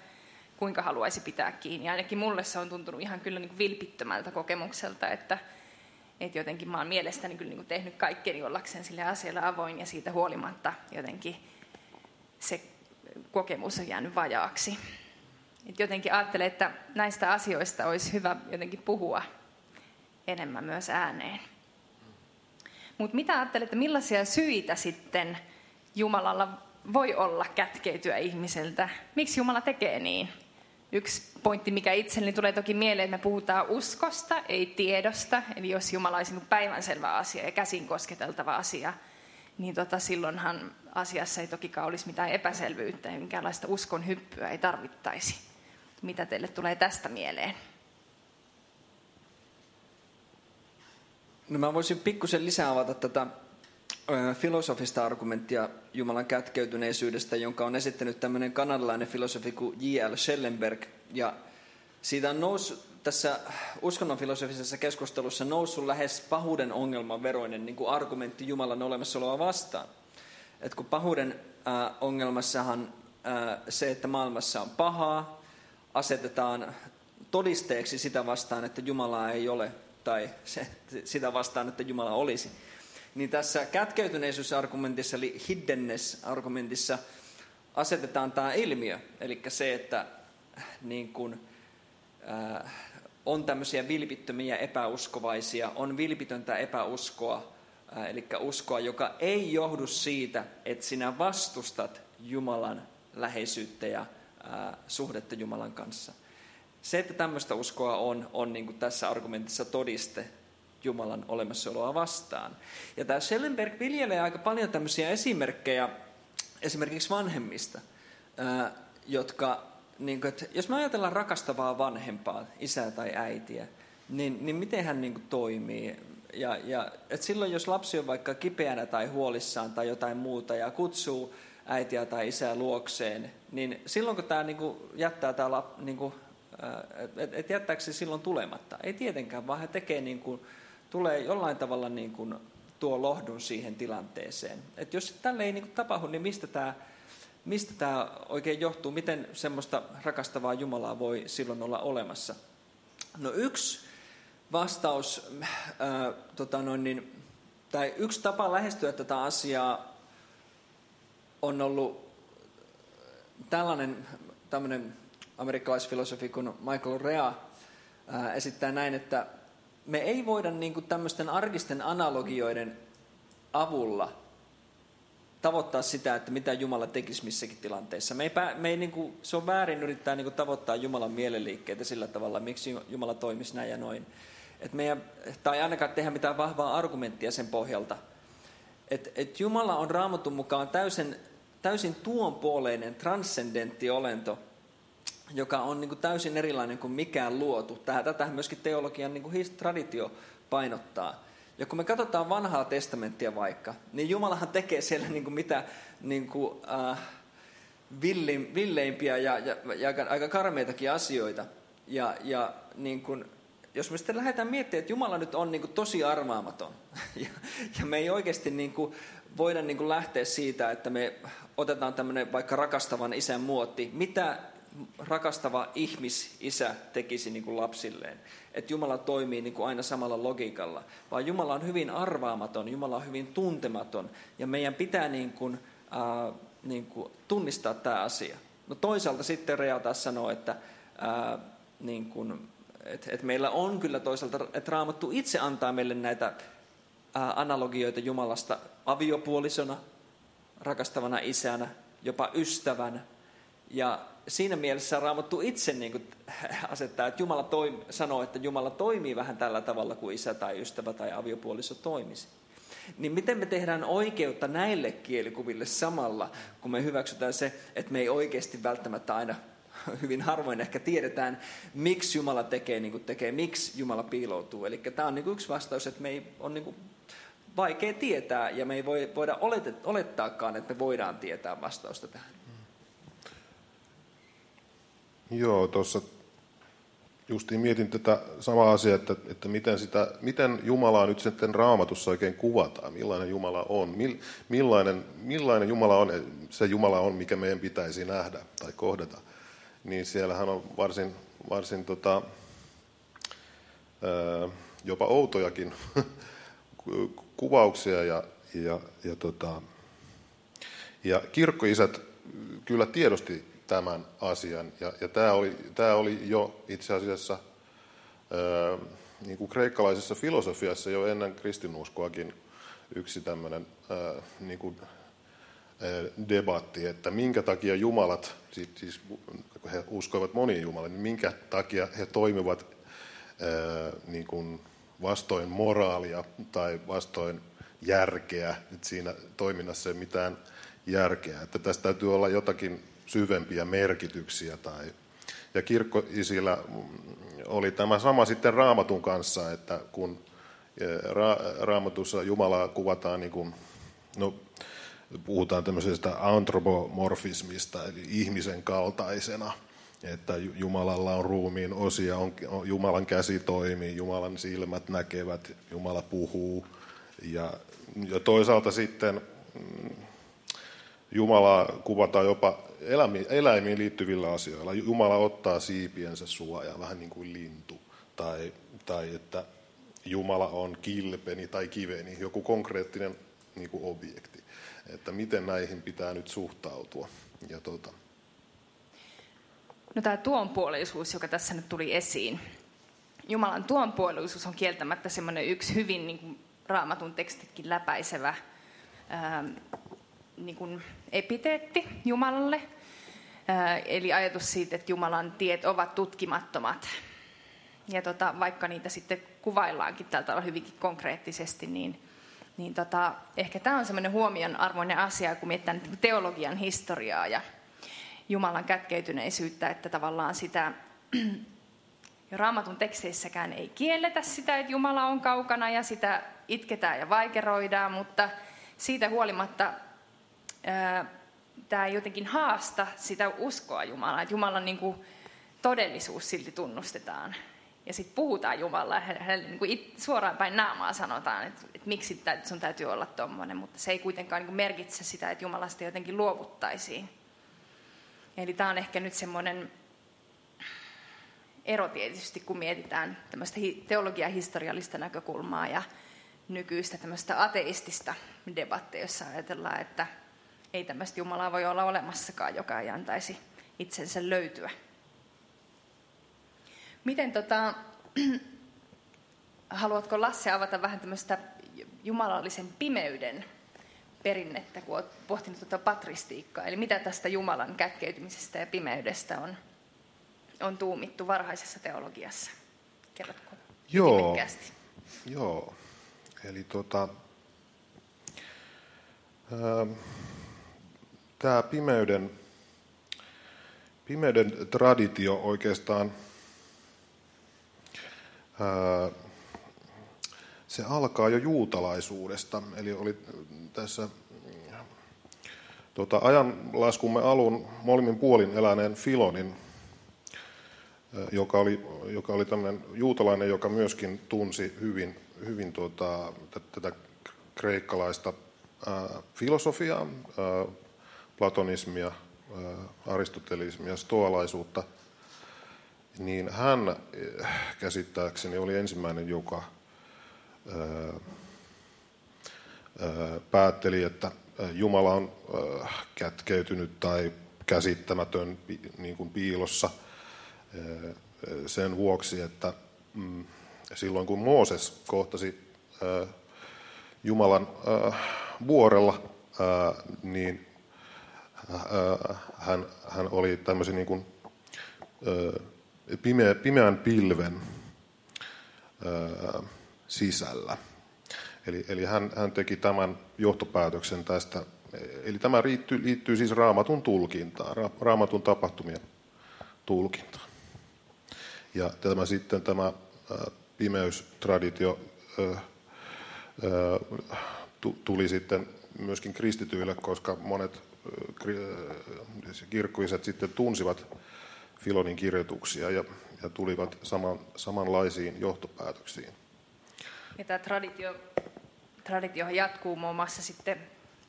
kuinka haluaisi pitää kiinni. Ainakin mulle se on tuntunut ihan kyllä niin kuin vilpittömältä kokemukselta, että, että jotenkin mä oon mielestäni kyllä niin kuin tehnyt kaikkeni ollakseen sille asialle avoin ja siitä huolimatta jotenkin se kokemus on jäänyt vajaaksi. Et jotenkin ajattelen, että näistä asioista olisi hyvä jotenkin puhua enemmän myös ääneen. Mutta mitä ajattelette, millaisia syitä sitten Jumalalla voi olla kätkeytyä ihmiseltä. Miksi Jumala tekee niin? Yksi pointti, mikä itselleni tulee toki mieleen, että me puhutaan uskosta, ei tiedosta. Eli jos Jumala olisi niin päivänselvä asia ja käsin kosketeltava asia, niin tota, silloinhan asiassa ei tokikaan olisi mitään epäselvyyttä ja minkäänlaista uskon hyppyä ei tarvittaisi. Mitä teille tulee tästä mieleen? No mä voisin pikkusen lisää avata tätä filosofista argumenttia Jumalan kätkeytyneisyydestä, jonka on esittänyt tämmöinen kanadalainen filosofi kuin J.L. Schellenberg. Ja siitä on noussut tässä uskonnon filosofisessa keskustelussa noussut lähes pahuuden ongelman veroinen niin kuin argumentti Jumalan olemassaoloa vastaan. Et kun pahuuden äh, ongelmassahan äh, se, että maailmassa on pahaa, asetetaan todisteeksi sitä vastaan, että Jumalaa ei ole, tai se, sitä vastaan, että Jumala olisi niin tässä kätkeytyneisyysargumentissa, eli hiddenness-argumentissa, asetetaan tämä ilmiö, eli se, että niin kun, äh, on tämmöisiä vilpittömiä epäuskovaisia, on vilpitöntä epäuskoa, äh, eli uskoa, joka ei johdu siitä, että sinä vastustat Jumalan läheisyyttä ja äh, suhdetta Jumalan kanssa. Se, että tämmöistä uskoa on, on niin kuin tässä argumentissa todiste Jumalan olemassaoloa vastaan. Ja tämä Schellenberg viljelee aika paljon tämmöisiä esimerkkejä esimerkiksi vanhemmista, jotka, niin kuin, että jos me ajatellaan rakastavaa vanhempaa, isää tai äitiä, niin, niin miten hän niin kuin, toimii? Ja, ja että silloin, jos lapsi on vaikka kipeänä tai huolissaan tai jotain muuta ja kutsuu äitiä tai isää luokseen, niin silloin kun tämä niin kuin, jättää tämä, niin kuin, että et jättääkö se silloin tulematta? Ei tietenkään, vaan hän tekee niin kuin, tulee jollain tavalla niin kuin tuo lohdun siihen tilanteeseen. että jos tälle ei niin kuin tapahdu, niin mistä tämä, mistä tämä oikein johtuu? Miten semmoista rakastavaa Jumalaa voi silloin olla olemassa? No yksi vastaus, ää, tota noin, niin, tai yksi tapa lähestyä tätä asiaa on ollut tällainen tämmöinen amerikkalaisfilosofi kuin Michael Rea ää, esittää näin, että me ei voida niin kuin tämmöisten arkisten analogioiden avulla tavoittaa sitä, että mitä Jumala tekisi missäkin tilanteessa. Me ei, me ei niin kuin, se on väärin yrittää niin kuin tavoittaa Jumalan mielenliikkeitä sillä tavalla, miksi Jumala toimisi näin ja noin. Et meidän, tai ainakaan tehdä mitään vahvaa argumenttia sen pohjalta. Et, et Jumala on raamatun mukaan täysin, täysin tuonpuoleinen, transcendentti olento, joka on niin kuin täysin erilainen kuin mikään luotu. Tätä myöskin teologian niin kuin traditio painottaa. Ja kun me katsotaan vanhaa testamenttia vaikka, niin Jumalahan tekee siellä niin kuin mitä niin kuin, äh, villeimpiä ja, ja, ja aika, aika karmeitakin asioita. Ja, ja niin kuin, jos me sitten lähdetään miettimään, että Jumala nyt on niin kuin tosi arvaamaton, <laughs> ja, ja me ei oikeasti niin kuin voida niin kuin lähteä siitä, että me otetaan tämmöinen vaikka rakastavan isän muotti, mitä rakastava ihmisisä tekisi niin kuin lapsilleen. Että Jumala toimii niin kuin aina samalla logiikalla, vaan Jumala on hyvin arvaamaton, Jumala on hyvin tuntematon, ja meidän pitää niin kuin, äh, niin kuin tunnistaa tämä asia. No toisaalta sitten Rea taas sanoo, että äh, niin kuin, et, et meillä on kyllä toisaalta, että Raamattu itse antaa meille näitä äh, analogioita Jumalasta aviopuolisona, rakastavana isänä, jopa ystävänä, ja siinä mielessä Raamattu itse niin kuin asettaa, että Jumala toimi, sanoo, että Jumala toimii vähän tällä tavalla kuin isä tai ystävä tai aviopuoliso toimisi. Niin miten me tehdään oikeutta näille kielikuville samalla, kun me hyväksytään se, että me ei oikeasti välttämättä aina <laughs> hyvin harvoin ehkä tiedetään, miksi Jumala tekee niin kuin tekee, miksi Jumala piiloutuu. Eli tämä on niin kuin yksi vastaus, että me ei on niin kuin vaikea tietää ja me ei voi, voida olettaakaan, että me voidaan tietää vastausta tähän. Joo, tuossa justiin mietin tätä samaa asiaa, että, että miten, sitä, miten Jumalaa nyt sitten raamatussa oikein kuvataan, millainen Jumala on, millainen, millainen Jumala on, se Jumala on, mikä meidän pitäisi nähdä tai kohdata. Niin siellähän on varsin, varsin tota, jopa outojakin <laughs> kuvauksia ja, ja, ja, tota, ja kirkkoisät kyllä tiedosti tämän asian. Ja, ja tämä, oli, tämä oli jo itse asiassa ää, niin kuin kreikkalaisessa filosofiassa jo ennen kristinuskoakin yksi tämmöinen ää, niin kuin, ää, debatti, että minkä takia jumalat, siis, siis kun he uskoivat moniin jumaliin, niin minkä takia he toimivat ää, niin kuin vastoin moraalia tai vastoin järkeä, että siinä toiminnassa ei mitään järkeä. Että tästä täytyy olla jotakin syvempiä merkityksiä. Tai, ja kirkkoisillä oli tämä sama sitten raamatun kanssa, että kun ra, raamatussa Jumalaa kuvataan niin kuin, no, puhutaan tämmöisestä antropomorfismista, eli ihmisen kaltaisena, että Jumalalla on ruumiin osia, on, Jumalan käsi toimii, Jumalan silmät näkevät, Jumala puhuu. Ja, ja toisaalta sitten mm, Jumalaa kuvataan jopa eläimiin liittyvillä asioilla. Jumala ottaa siipiensä suojaa, vähän niin kuin lintu. Tai, tai että Jumala on kilpeni tai kiveni, joku konkreettinen niin kuin objekti. Että miten näihin pitää nyt suhtautua. Ja tuota. No tämä tuonpuoleisuus, joka tässä nyt tuli esiin. Jumalan tuonpuoleisuus on kieltämättä semmoinen yksi hyvin niin kuin raamatun tekstitkin läpäisevä niin kuin epiteetti Jumalalle. Eli ajatus siitä, että Jumalan tiet ovat tutkimattomat. Ja tota, vaikka niitä sitten kuvaillaankin tällä tavalla hyvinkin konkreettisesti, niin, niin tota, ehkä tämä on semmoinen huomionarvoinen asia, kun mietitään teologian historiaa ja Jumalan kätkeytyneisyyttä, että tavallaan sitä <clears throat> jo raamatun teksteissäkään ei kielletä sitä, että Jumala on kaukana ja sitä itketään ja vaikeroidaan, mutta siitä huolimatta tämä ei jotenkin haasta sitä uskoa Jumalaan, että Jumalan niin kuin todellisuus silti tunnustetaan. Ja sitten puhutaan Jumalaa, hänelle niin kuin suoraan päin naamaa sanotaan, että, että miksi sun täytyy olla tuommoinen, mutta se ei kuitenkaan niin kuin merkitse sitä, että Jumalasta jotenkin luovuttaisiin. Eli tämä on ehkä nyt semmoinen ero tietysti, kun mietitään tämmöistä teologia-historiallista näkökulmaa ja nykyistä tämmöistä ateistista debattia, jossa ajatellaan, että ei tämmöistä Jumalaa voi olla olemassakaan, joka ei antaisi itsensä löytyä. Miten tota, <clears throat> haluatko Lasse avata vähän tämmöistä jumalallisen pimeyden perinnettä, kun olet pohtinut tuota patristiikkaa? Eli mitä tästä Jumalan kätkeytymisestä ja pimeydestä on, on tuumittu varhaisessa teologiassa? Kerrotko Joo. Joo, eli tota, ähm, tämä pimeyden, pimeyden traditio oikeastaan, ää, se alkaa jo juutalaisuudesta. Eli oli tässä tota, ajanlaskumme alun molemmin puolin eläneen Filonin joka oli, joka oli tämmöinen juutalainen, joka myöskin tunsi hyvin, hyvin tuota, tätä kreikkalaista ää, filosofiaa, ää, platonismia, aristotelismia, stoalaisuutta, niin hän eh, käsittääkseni oli ensimmäinen, joka ää, ää, päätteli, että Jumala on kätkeytynyt tai käsittämätön niin kuin piilossa – sen vuoksi, että mm, silloin kun Mooses kohtasi Jumalan vuorella, niin hän, hän oli tämmöisen niin kuin pimeä, pimeän pilven sisällä. Eli, eli hän, hän teki tämän johtopäätöksen tästä. Eli tämä liittyy, liittyy siis raamatun tulkintaan, raamatun tapahtumien tulkintaan. Ja tämä sitten tämä pimeystraditio tuli sitten myöskin kristityille, koska monet kirkkoiset sitten tunsivat Filonin kirjoituksia ja, ja tulivat saman, samanlaisiin johtopäätöksiin. Ja tämä traditio, traditio jatkuu muun muassa sitten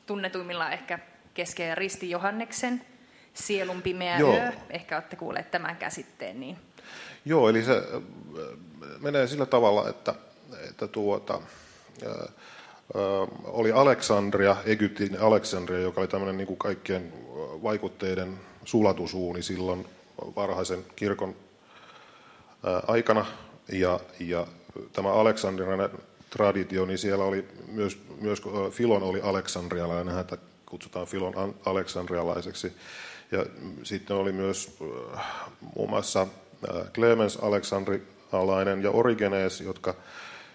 tunnetuimmilla ehkä keskeä Risti Johanneksen sielun pimeä Joo. yö. Ehkä olette kuulleet tämän käsitteen. Niin. Joo, eli se äh, menee sillä tavalla, että, että tuota, ää, oli Aleksandria, Egyptin Aleksandria, joka oli tämmöinen niin kuin kaikkien vaikutteiden sulatusuuni silloin varhaisen kirkon aikana. Ja, ja tämä Aleksandrilainen traditio, niin siellä oli myös, myös Filon oli aleksandrialainen, häntä kutsutaan Filon an- aleksandrialaiseksi. Ja sitten oli myös muun muassa äh, Clemens Aleksandrialainen ja Origenes, jotka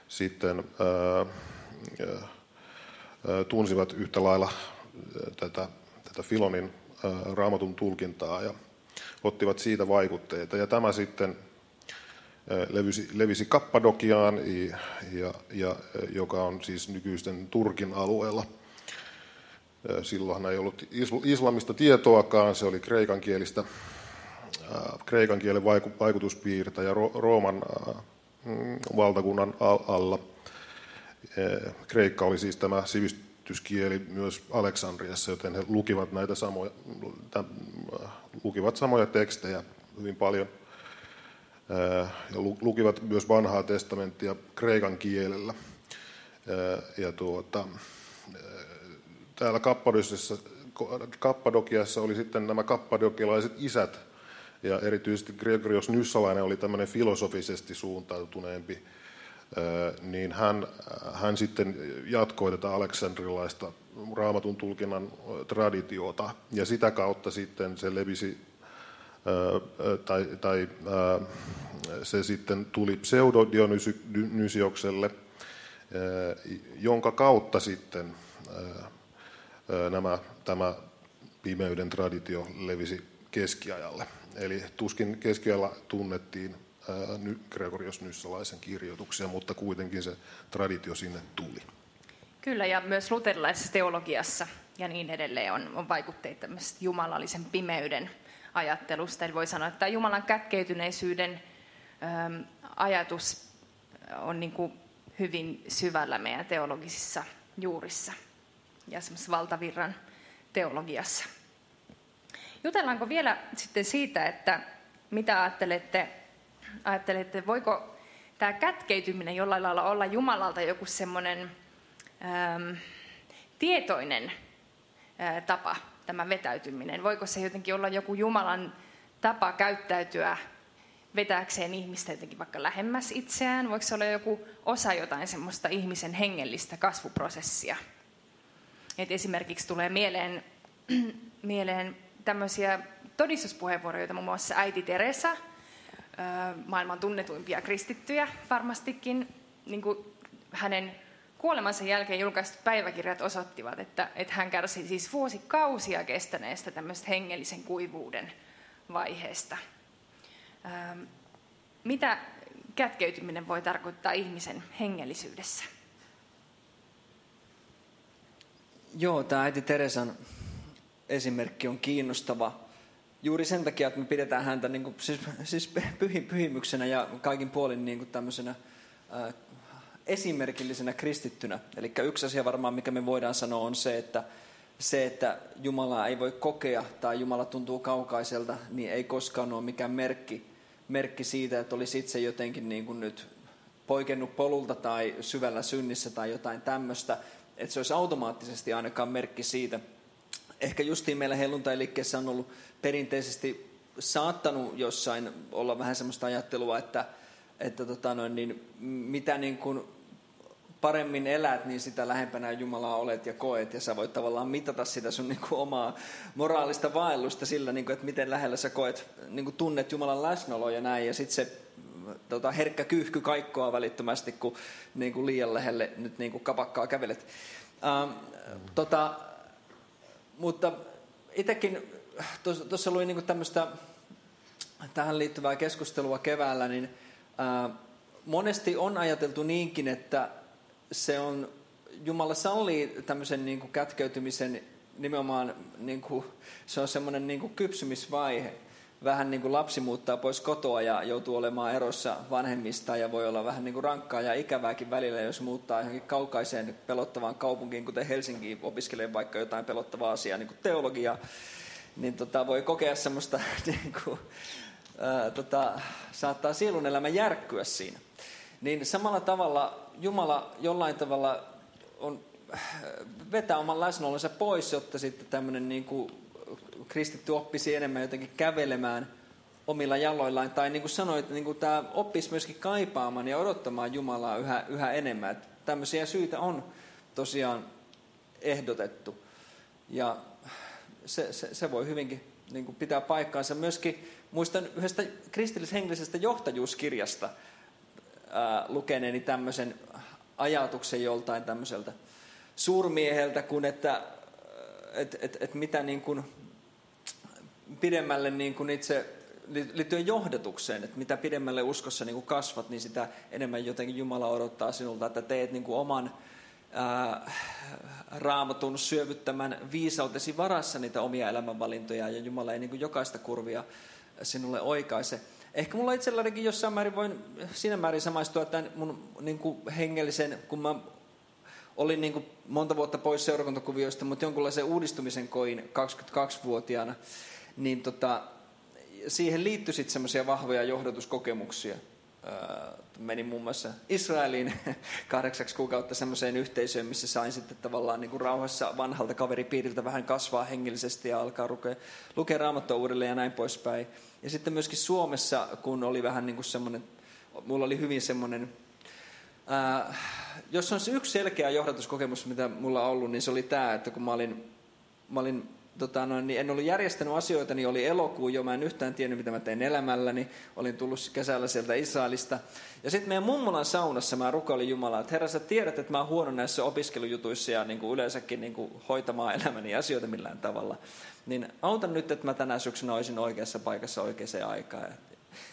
sitten äh, tunsivat yhtä lailla tätä, tätä Filonin raamatun tulkintaa ja ottivat siitä vaikutteita. Ja tämä sitten levisi, levisi Kappadokiaan, ja, ja, joka on siis nykyisten Turkin alueella – Silloin ei ollut islamista tietoakaan, se oli kreikankielistä, kreikan kielen vaikutuspiirtä ja Rooman mm, valtakunnan alla. Kreikka oli siis tämä sivistyskieli myös Aleksandriassa, joten he lukivat näitä samoja, lukivat samoja tekstejä hyvin paljon. Ja lukivat myös vanhaa testamenttia kreikan kielellä. Ja tuota, täällä Kappadokiassa, Kappadokiassa oli sitten nämä kappadokialaiset isät, ja erityisesti Gregorios Nyssalainen oli tämmöinen filosofisesti suuntautuneempi, niin hän, hän sitten jatkoi tätä aleksandrilaista raamatun tulkinnan traditiota, ja sitä kautta sitten se levisi, tai, tai se sitten tuli pseudodionysiokselle, jonka kautta sitten nämä, tämä pimeyden traditio levisi keskiajalle. Eli tuskin keskiajalla tunnettiin Gregorios Nyssalaisen kirjoituksia, mutta kuitenkin se traditio sinne tuli. Kyllä, ja myös luterilaisessa teologiassa ja niin edelleen on, on vaikutteita tämmöisestä jumalallisen pimeyden ajattelusta. Eli voi sanoa, että Jumalan kätkeytyneisyyden äm, ajatus on niin kuin hyvin syvällä meidän teologisissa juurissa ja semmoisessa valtavirran teologiassa. Jutellaanko vielä sitten siitä, että mitä ajattelette, ajattelette voiko tämä kätkeytyminen jollain lailla olla Jumalalta joku semmoinen ähm, tietoinen äh, tapa, tämä vetäytyminen? Voiko se jotenkin olla joku Jumalan tapa käyttäytyä vetääkseen ihmistä jotenkin vaikka lähemmäs itseään? Voiko se olla joku osa jotain semmoista ihmisen hengellistä kasvuprosessia? Et esimerkiksi tulee mieleen, <clears throat> mieleen tämmöisiä todistuspuheenvuoroja, joita muun muassa äiti Teresa, maailman tunnetuimpia kristittyjä varmastikin, niin kuin hänen kuolemansa jälkeen julkaistut päiväkirjat osoittivat, että, että hän kärsi siis vuosikausia kestäneestä tämmöistä hengellisen kuivuuden vaiheesta. Mitä kätkeytyminen voi tarkoittaa ihmisen hengellisyydessä? Joo, tämä äiti Teresan esimerkki on kiinnostava. Juuri sen takia, että me pidetään häntä niin kuin, siis, siis pyhi, pyhimyksenä ja kaikin puolin niin kuin tämmöisenä ää, esimerkillisenä kristittynä. Eli yksi asia varmaan, mikä me voidaan sanoa, on se, että se, että Jumalaa ei voi kokea tai Jumala tuntuu kaukaiselta, niin ei koskaan ole mikään merkki, merkki siitä, että olisi itse jotenkin niin kuin nyt poikennut polulta tai syvällä synnissä tai jotain tämmöistä, että se olisi automaattisesti ainakaan merkki siitä. Ehkä justiin meillä helluntailiikkeessä on ollut perinteisesti saattanut jossain olla vähän semmoista ajattelua, että, että tota noin, niin mitä niin kuin paremmin elät, niin sitä lähempänä Jumalaa olet ja koet. Ja sä voit tavallaan mitata sitä sun niin kuin omaa moraalista vaellusta sillä, niin kuin, että miten lähellä sä koet, niin kuin tunnet Jumalan läsnäoloa ja näin. Ja sitten se tota, herkkä kyyhky kaikkoa välittömästi, kun niin kuin liian lähelle nyt niin kuin kapakkaa kävelet. Ähm, tota, mutta itsekin tuossa luin niin tämmöistä tähän liittyvää keskustelua keväällä, niin ää, monesti on ajateltu niinkin, että se on, Jumala sallii tämmöisen niin kuin kätkeytymisen nimenomaan, niin kuin, se on semmoinen niin kuin kypsymisvaihe. Vähän niin kuin lapsi muuttaa pois kotoa ja joutuu olemaan erossa vanhemmista ja voi olla vähän niin kuin rankkaa ja ikävääkin välillä, jos muuttaa johonkin kaukaiseen pelottavaan kaupunkiin, kuten Helsinkiin, opiskelee vaikka jotain pelottavaa asiaa, niin kuin teologiaa, niin tota, voi kokea semmoista, <laughs> niin kuin, ää, tota, saattaa sielun elämä järkkyä siinä. Niin samalla tavalla Jumala jollain tavalla on, vetää oman läsnäolonsa pois, jotta sitten tämmöinen niin kuin kristitty oppisi enemmän jotenkin kävelemään omilla jaloillaan. Tai niin kuin sanoit, niin kuin tämä oppisi myöskin kaipaamaan ja odottamaan Jumalaa yhä, yhä enemmän. Että tämmöisiä syitä on tosiaan ehdotettu. Ja se, se, se voi hyvinkin niin kuin pitää paikkaansa. Myöskin muistan yhdestä kristillishengellisestä johtajuuskirjasta ää, lukeneeni tämmöisen ajatuksen joltain tämmöiseltä suurmieheltä, kun että et, et, et mitä niin kuin pidemmälle niin kuin itse liittyen johdatukseen, että mitä pidemmälle uskossa niin kuin kasvat, niin sitä enemmän jotenkin Jumala odottaa sinulta, että teet niin kuin oman ää, raamatun syövyttämän viisautesi varassa niitä omia elämänvalintoja ja Jumala ei niin kuin jokaista kurvia sinulle oikaise. Ehkä mulla itsellänikin jossain määrin voin siinä määrin samaistua että mun niin kuin hengellisen, kun mä olin niin kuin monta vuotta pois seurakuntakuvioista, mutta jonkunlaisen uudistumisen koin 22-vuotiaana, niin tota, siihen liittyi sitten semmoisia vahvoja johdatuskokemuksia – menin muun muassa Israeliin <laughs> kahdeksaksi kuukautta semmoiseen yhteisöön, missä sain sitten tavallaan niin kuin rauhassa vanhalta kaveripiiriltä vähän kasvaa hengellisesti ja alkaa lukea, lukea raamattua uudelleen ja näin poispäin. Ja sitten myöskin Suomessa, kun oli vähän niin kuin semmoinen, mulla oli hyvin semmoinen, ää, jos on se yksi selkeä johdatuskokemus, mitä mulla on ollut, niin se oli tämä, että kun mä olin, mä olin tota noin, niin en ollut järjestänyt asioita, niin oli elokuu jo, mä en yhtään tiennyt, mitä mä teen elämälläni. Olin tullut kesällä sieltä Israelista. Ja sitten meidän mummolan saunassa mä rukoilin Jumalaa, että herra sä tiedät, että mä oon huono näissä opiskelujutuissa ja niin kuin yleensäkin niin kuin hoitamaan elämäni asioita millään tavalla. Niin auta nyt, että mä tänä syksynä olisin oikeassa paikassa oikeaan aikaan.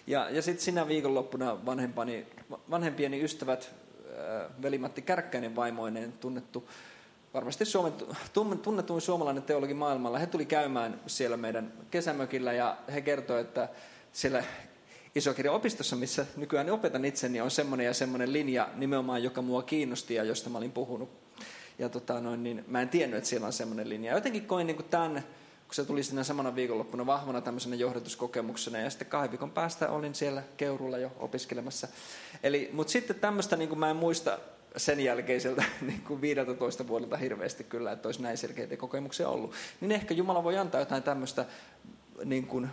Ja, ja sitten sinä viikonloppuna vanhempani, vanhempieni ystävät, veli-Matti Kärkkäinen vaimoinen, tunnettu varmasti Suomen tunnetuin suomalainen teologi maailmalla, he tuli käymään siellä meidän kesämökillä ja he kertoivat, että siellä isokirjan opistossa, missä nykyään opetan itseni, on semmoinen ja semmoinen linja nimenomaan, joka mua kiinnosti ja josta mä olin puhunut. Ja tota, noin, niin mä en tiennyt, että siellä on semmoinen linja. Jotenkin koin niin tämän, kun se tuli siinä samana viikonloppuna vahvana tämmöisenä johdatuskokemuksena. Ja sitten kahden viikon päästä olin siellä Keurulla jo opiskelemassa. Eli, mutta sitten tämmöistä niin kuin mä en muista sen jälkeiseltä <laughs> niin kuin 15 vuodelta hirveästi kyllä, että olisi näin selkeitä kokemuksia ollut. Niin ehkä Jumala voi antaa jotain tämmöistä niin kuin,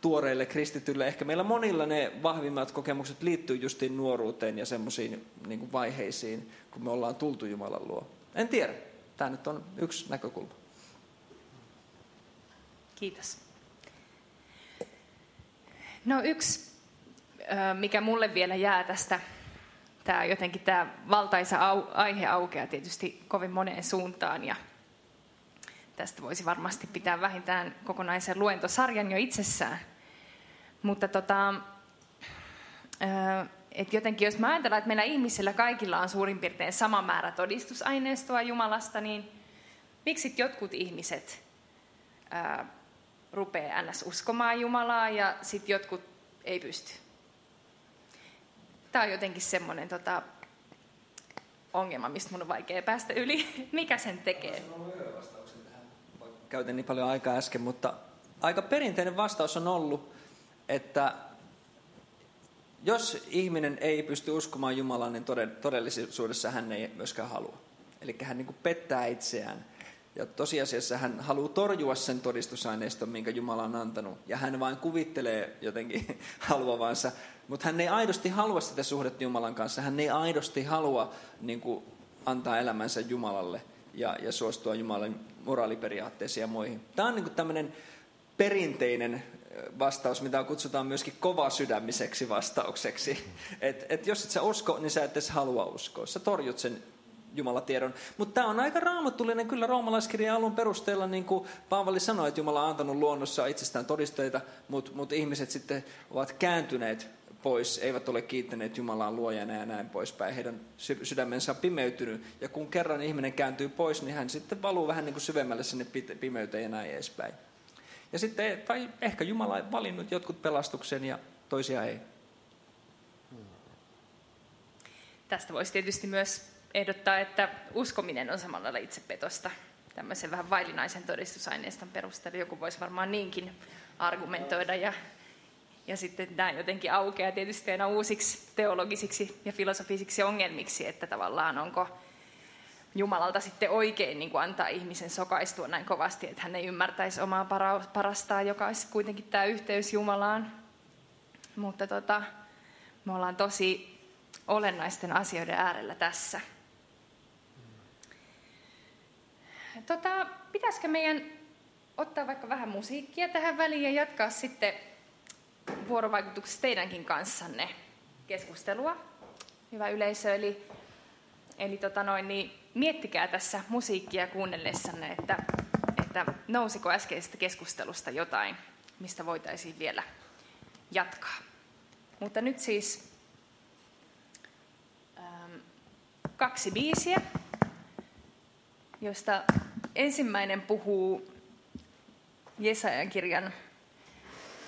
tuoreille kristityille, ehkä meillä monilla ne vahvimmat kokemukset liittyy justiin nuoruuteen ja semmoisiin niin vaiheisiin, kun me ollaan tultu Jumalan luo. En tiedä. Tämä nyt on yksi näkökulma. Kiitos. No yksi, mikä mulle vielä jää tästä, tämä jotenkin tämä valtaisa aihe aukeaa tietysti kovin moneen suuntaan ja tästä voisi varmasti pitää vähintään kokonaisen luentosarjan jo itsessään. Mutta tota, et jotenkin jos mä ajatellaan, että meillä ihmisillä kaikilla on suurin piirtein sama määrä todistusaineistoa Jumalasta, niin miksi jotkut ihmiset ää, rupeaa ns. uskomaan Jumalaa ja sitten jotkut ei pysty? Tämä on jotenkin semmoinen tota, ongelma, mistä mun on vaikea päästä yli. <laughs> Mikä sen tekee? Käytin niin paljon aikaa äsken, mutta aika perinteinen vastaus on ollut, että jos ihminen ei pysty uskomaan Jumalaan, niin todellisuudessa hän ei myöskään halua. Eli hän niin pettää itseään. Ja tosiasiassa hän haluaa torjua sen todistusaineiston, minkä Jumala on antanut. Ja hän vain kuvittelee jotenkin <laughs> haluavansa. Mutta hän ei aidosti halua sitä suhdetta Jumalan kanssa. Hän ei aidosti halua niin kuin, antaa elämänsä Jumalalle ja, ja suostua Jumalan moraaliperiaatteisiin ja muihin. Tämä on niin kuin tämmöinen perinteinen vastaus, mitä kutsutaan myöskin kovasydämiseksi vastaukseksi. Et, et jos et sä usko, niin sä et edes halua uskoa. Sä torjut sen Jumalatiedon. Mutta tämä on aika raamatullinen kyllä roomalaiskirjan alun perusteella, niin kuin Paavali sanoi, että Jumala on antanut luonnossa itsestään todisteita, mutta mut ihmiset sitten ovat kääntyneet pois, eivät ole kiittäneet Jumalaa luojana ja näin poispäin. Heidän sydämensä on pimeytynyt. Ja kun kerran ihminen kääntyy pois, niin hän sitten valuu vähän niin kuin syvemmälle sinne pimeyteen ja näin edespäin. Ja sitten, tai ehkä Jumala on valinnut jotkut pelastuksen ja toisia ei. Tästä voisi tietysti myös ehdottaa, että uskominen on samalla lailla itsepetosta. Tämmöisen vähän vaillinaisen todistusaineiston perusteella joku voisi varmaan niinkin argumentoida. Ja, ja sitten tämä jotenkin aukeaa tietysti aina uusiksi teologisiksi ja filosofisiksi ongelmiksi, että tavallaan onko Jumalalta sitten oikein niin kuin antaa ihmisen sokaistua näin kovasti, että hän ei ymmärtäisi omaa parastaan, joka olisi kuitenkin tämä yhteys Jumalaan. Mutta tota, me ollaan tosi olennaisten asioiden äärellä tässä. Tota, pitäisikö meidän ottaa vaikka vähän musiikkia tähän väliin ja jatkaa sitten vuorovaikutuksessa teidänkin kanssanne keskustelua, hyvä yleisö. Eli, eli tota noin, niin miettikää tässä musiikkia kuunnellessanne, että, että nousiko äskeisestä keskustelusta jotain, mistä voitaisiin vielä jatkaa. Mutta nyt siis ähm, kaksi biisiä, josta ensimmäinen puhuu Jesajan kirjan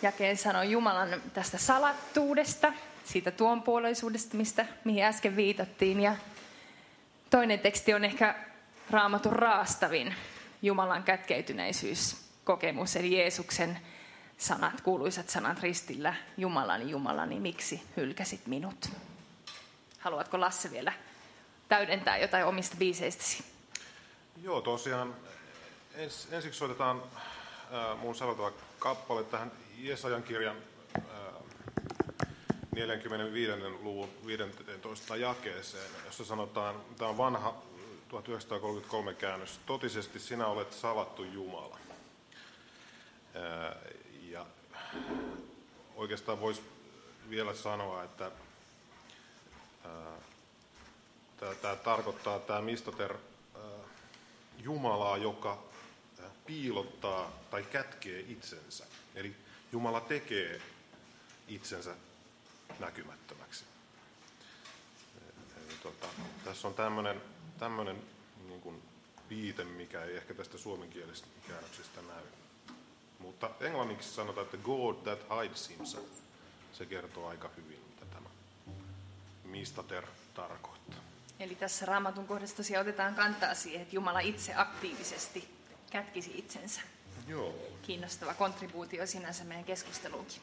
jakeen sanoi Jumalan tästä salattuudesta, siitä tuonpuoleisuudesta, mistä, mihin äsken viitattiin. Ja toinen teksti on ehkä raamatun raastavin Jumalan kätkeytyneisyys kokemus, eli Jeesuksen sanat, kuuluisat sanat ristillä, Jumalani, Jumalani, miksi hylkäsit minut? Haluatko Lasse vielä täydentää jotain omista biiseistäsi? Joo, tosiaan ens, ensiksi soitetaan äh, mun sanottava kappale tähän Jesajan kirjan äh, 45. luvun 15 jakeeseen, jossa sanotaan, tämä on vanha 1933 käännös, totisesti sinä olet salattu Jumala. Äh, ja oikeastaan voisi vielä sanoa, että äh, tämä tarkoittaa, tämä mistoter Jumalaa, joka piilottaa tai kätkee itsensä. Eli Jumala tekee itsensä näkymättömäksi. Eli tota, tässä on tämmöinen, tämmöinen niin kuin viite, mikä ei ehkä tästä suomenkielisestä käännöksestä näy. Mutta englanniksi sanotaan, että God that hides himself. Se kertoo aika hyvin, mitä tämä mistater tarkoittaa. Eli tässä raamatun kohdassa tosiaan otetaan kantaa siihen, että Jumala itse aktiivisesti kätkisi itsensä. Joo. Kiinnostava kontribuutio sinänsä meidän keskusteluunkin.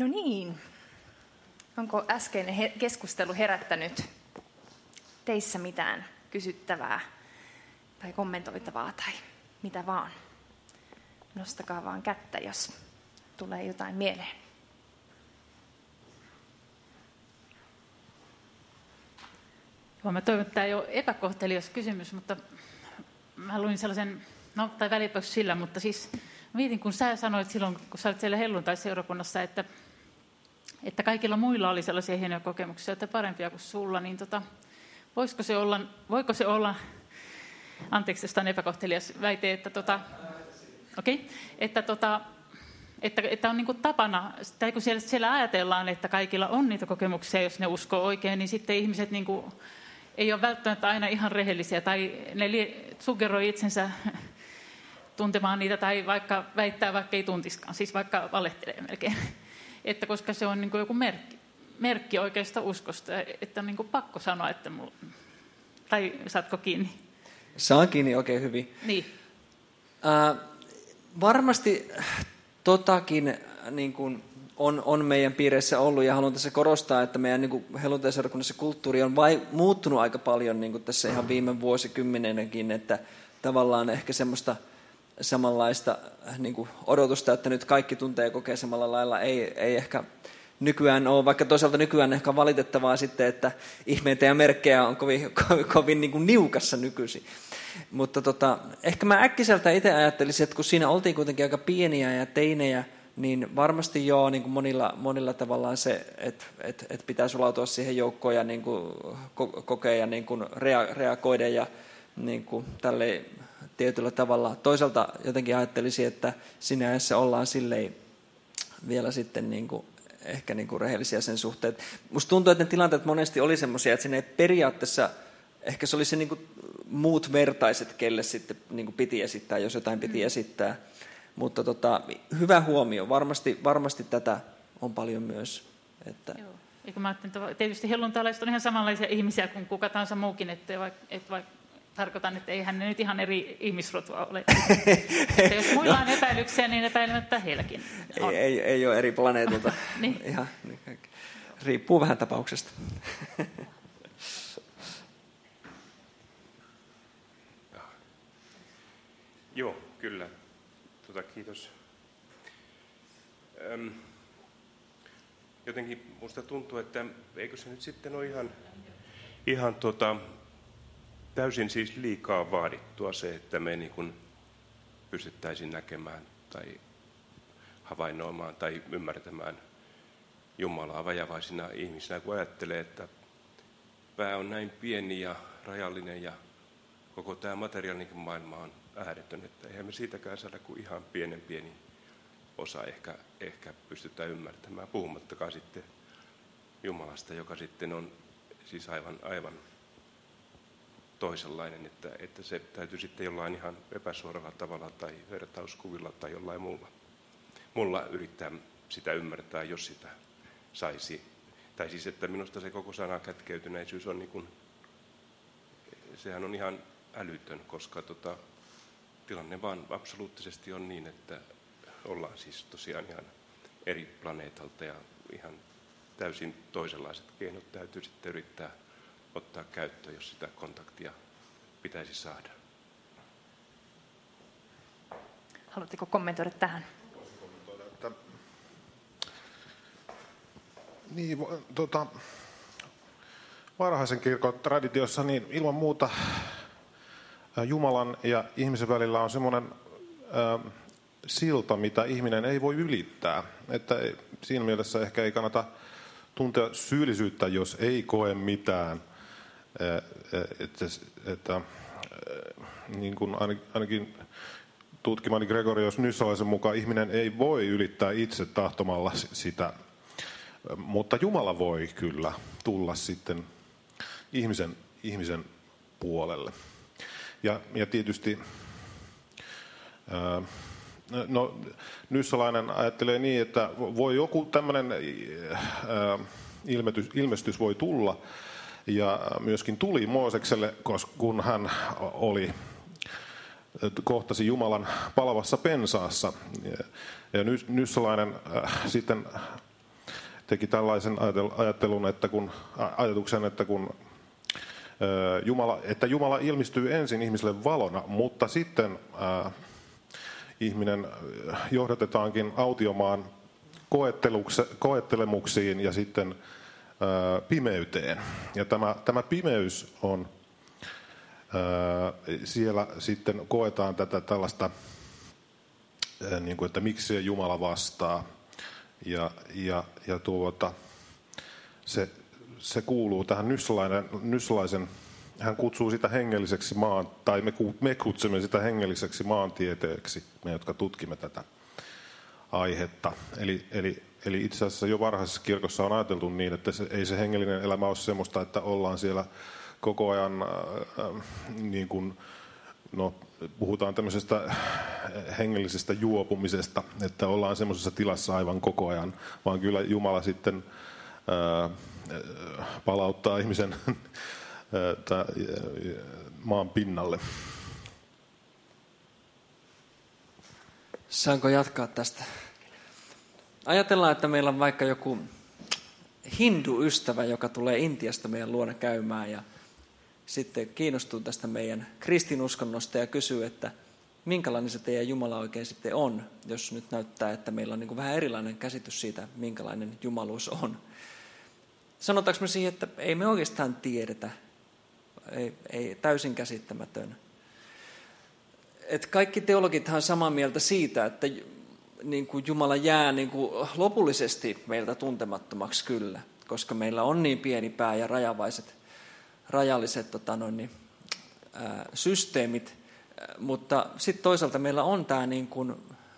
No niin. Onko äskeinen keskustelu herättänyt teissä mitään kysyttävää tai kommentoitavaa tai mitä vaan? Nostakaa vaan kättä, jos tulee jotain mieleen. Joo, mä toivon, että tämä ei ole epäkohtelias kysymys, mutta mä luin sellaisen, no tai välipäksi sillä, mutta siis mietin, kun sä sanoit silloin, kun sä olit siellä helluntai-seurakunnassa, että, että kaikilla muilla oli sellaisia hienoja kokemuksia, että parempia kuin sulla, niin tota, voisiko se olla, voiko se olla, anteeksi, jos on epäkohtelias väite, että, tota, okay, että, tota, että, että on niin kuin tapana, tai kun siellä, siellä ajatellaan, että kaikilla on niitä kokemuksia, jos ne uskoo oikein, niin sitten ihmiset niin kuin, ei ole välttämättä aina ihan rehellisiä, tai ne suggeroi itsensä <laughs> tuntemaan niitä, tai vaikka väittää, vaikka ei tuntiskaan, siis vaikka valehtelee melkein. Että koska se on niin kuin joku merkki, merkki oikeasta uskosta, että on niin kuin pakko sanoa, että mulla... Tai saatko kiinni? Saan kiinni oikein hyvin. Niin. Ää, varmasti totakin äh, niin kuin on, on meidän piireissä ollut ja haluan tässä korostaa, että meidän niin helluntaisarkunnassa kulttuuri on vai, muuttunut aika paljon niin kuin tässä ihan viime vuosikymmenenäkin, että tavallaan ehkä semmoista samanlaista äh, niin kuin odotusta, että nyt kaikki tuntee ja kokee samalla lailla, ei, ei ehkä nykyään ole, vaikka toisaalta nykyään ehkä valitettavaa sitten, että ihmeitä ja merkkejä on kovin, <laughs> kovin, kovin niin kuin niukassa nykyisin. Mutta tota, ehkä mä äkkiseltä itse ajattelisin, että kun siinä oltiin kuitenkin aika pieniä ja teinejä, niin varmasti joo, niin kuin monilla, monilla tavallaan se, että että että pitää sulautua siihen joukkoon ja niin kuin ko- kokea ja niin kuin rea- reagoida ja niin kuin tälle tietyllä tavalla. Toisaalta jotenkin ajattelisin, että siinä ajassa ollaan silleen vielä sitten niin kuin ehkä niin kuin rehellisiä sen suhteen. Musta tuntuu, että ne tilanteet monesti oli semmoisia, että sinne ei periaatteessa, ehkä se oli se niin kuin muut vertaiset, kelle sitten niin kuin piti esittää, jos jotain piti esittää. Mutta tota, hyvä huomio, varmasti, varmasti tätä on paljon myös. Että, Joo. Eikö mä ajattelin, että tietysti helluntalaiset on ihan samanlaisia ihmisiä kuin kuka tahansa muukin, että vaikka, et vaikka tarkoitan, että eihän ne nyt ihan eri ihmisrotua ole. <laughs> Että jos muilla on epäilyksiä, niin epäilemättä heilläkin on. Ei, ei, ei ole eri planeetilta. <laughs> Niin. Ihan, niin kaikki. riippuu vähän tapauksesta. <laughs> Joo, kyllä. Tota, kiitos. Öm, jotenkin musta tuntuu, että eikö se nyt sitten ole ihan, ihan tota, täysin siis liikaa vaadittua se, että me niin kuin pystyttäisiin näkemään tai havainnoimaan tai ymmärtämään Jumalaa vajavaisina ihmisinä, kun ajattelee, että pää on näin pieni ja rajallinen ja koko tämä materiaalinen maailma on ääretön, että eihän me siitäkään saada kuin ihan pienen pieni osa ehkä, ehkä pystytään ymmärtämään, puhumattakaan sitten Jumalasta, joka sitten on siis aivan, aivan toisenlainen, että, että se täytyy sitten jollain ihan epäsuoralla tavalla tai vertauskuvilla tai jollain muulla, mulla yrittää sitä ymmärtää, jos sitä saisi. Tai siis, että minusta se koko sana kätkeytyneisyys on niin kuin, sehän on ihan älytön, koska tota, tilanne vaan absoluuttisesti on niin, että ollaan siis tosiaan ihan eri planeetalta ja ihan täysin toisenlaiset keinot täytyy sitten yrittää ottaa käyttöön, jos sitä kontaktia pitäisi saada. Haluatteko kommentoida tähän? Että, niin, tota, varhaisen kirkon traditiossa niin ilman muuta Jumalan ja ihmisen välillä on semmoinen ä, silta, mitä ihminen ei voi ylittää. Että ei- siinä mielessä ehkä ei kannata tuntea syyllisyyttä, jos ei koe mitään. Ä, ä, Että, että ä, niin kuin ainakin- tutkimani Gregorios Nyssalaisen mukaan ihminen ei voi ylittää itse tahtomalla si- sitä, mutta Jumala voi kyllä tulla sitten ihmisen, ihmisen puolelle. Ja, ja tietysti no, Nyssalainen ajattelee niin, että voi joku tämmöinen ää, ilmetys, ilmestys voi tulla, ja myöskin tuli Moosekselle, kun hän oli kohtasi Jumalan palavassa pensaassa. Ja- Ja Nys- Nyssalainen äh, sitten teki tällaisen ajattelun, että kun, ajatuksen, että kun äh, Jumala, että Jumala ilmestyy ensin ihmiselle valona, mutta sitten äh, ihminen johdatetaankin autiomaan koettelemuksiin ja sitten äh, pimeyteen. Ja tämä, tämä pimeys on siellä sitten koetaan tätä tällaista, niin kuin, että miksi Jumala vastaa. Ja, ja, ja tuota, se, se kuuluu tähän Nyssalainen, Nyssalaisen, hän kutsuu sitä hengelliseksi maan, tai me, me kutsumme sitä hengelliseksi maantieteeksi, me jotka tutkimme tätä aihetta. Eli, eli, eli itse asiassa jo varhaisessa kirkossa on ajateltu niin, että se, ei se hengellinen elämä ole semmoista, että ollaan siellä koko ajan, äh, äh, niin kuin, no, puhutaan tämmöisestä hengellisestä juopumisesta, että ollaan semmoisessa tilassa aivan koko ajan, vaan kyllä Jumala sitten ää, äh, palauttaa ihmisen <laughs> ää, maan pinnalle. Saanko jatkaa tästä? Ajatellaan, että meillä on vaikka joku hindu-ystävä, joka tulee Intiasta meidän luona käymään ja sitten kiinnostuu tästä meidän kristinuskonnosta ja kysyy, että minkälainen se teidän Jumala oikein sitten on, jos nyt näyttää, että meillä on niin vähän erilainen käsitys siitä, minkälainen jumaluus on. Sanotaanko me siihen, että ei me oikeastaan tiedetä, ei, ei täysin käsittämätön. Et kaikki teologithan on samaa mieltä siitä, että niin kuin Jumala jää niin kuin lopullisesti meiltä tuntemattomaksi kyllä, koska meillä on niin pieni pää ja rajavaiset, rajalliset tota noin, niin, ää, systeemit, mutta sitten toisaalta meillä on tämä niin kuin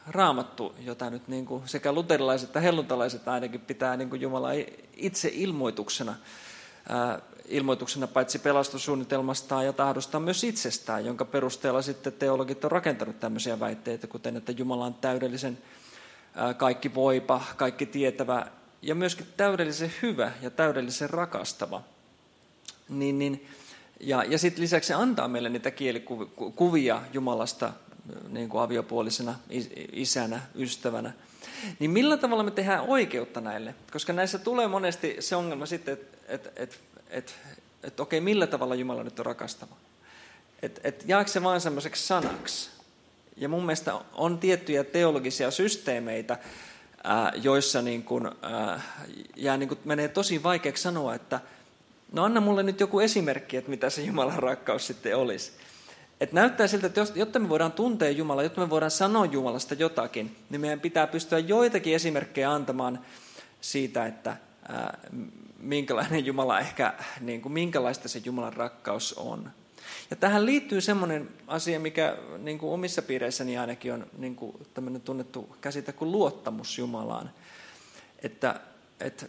raamattu, jota nyt niin kuin sekä luterilaiset että helluntalaiset ainakin pitää niin kuin Jumala itse ilmoituksena, ää, ilmoituksena paitsi pelastussuunnitelmastaan ja tahdostaan myös itsestään, jonka perusteella sitten teologit on rakentanut tämmöisiä väitteitä, kuten että Jumala on täydellisen kaikki voipa, kaikki tietävä ja myöskin täydellisen hyvä ja täydellisen rakastava. Niin, niin, Ja, ja sitten lisäksi se antaa meille niitä kielikuvia Jumalasta niin kuin aviopuolisena, isänä, ystävänä. Niin millä tavalla me tehdään oikeutta näille? Koska näissä tulee monesti se ongelma sitten, että et, et, et, et, okei, millä tavalla Jumala nyt on rakastava? Että et, jaako se vain semmoiseksi sanaksi? Ja mun mielestä on tiettyjä teologisia systeemeitä, ää, joissa niin kun, ää, jää niin kun, menee tosi vaikeaksi sanoa, että no anna mulle nyt joku esimerkki, että mitä se Jumalan rakkaus sitten olisi. Et näyttää siltä, että jotta me voidaan tuntea Jumalaa, jotta me voidaan sanoa Jumalasta jotakin, niin meidän pitää pystyä joitakin esimerkkejä antamaan siitä, että ää, minkälainen Jumala ehkä, niin kuin, minkälaista se Jumalan rakkaus on. Ja tähän liittyy semmoinen asia, mikä niin kuin omissa piireissäni ainakin on niin kuin tämmöinen tunnettu käsite kuin luottamus Jumalaan. Että, että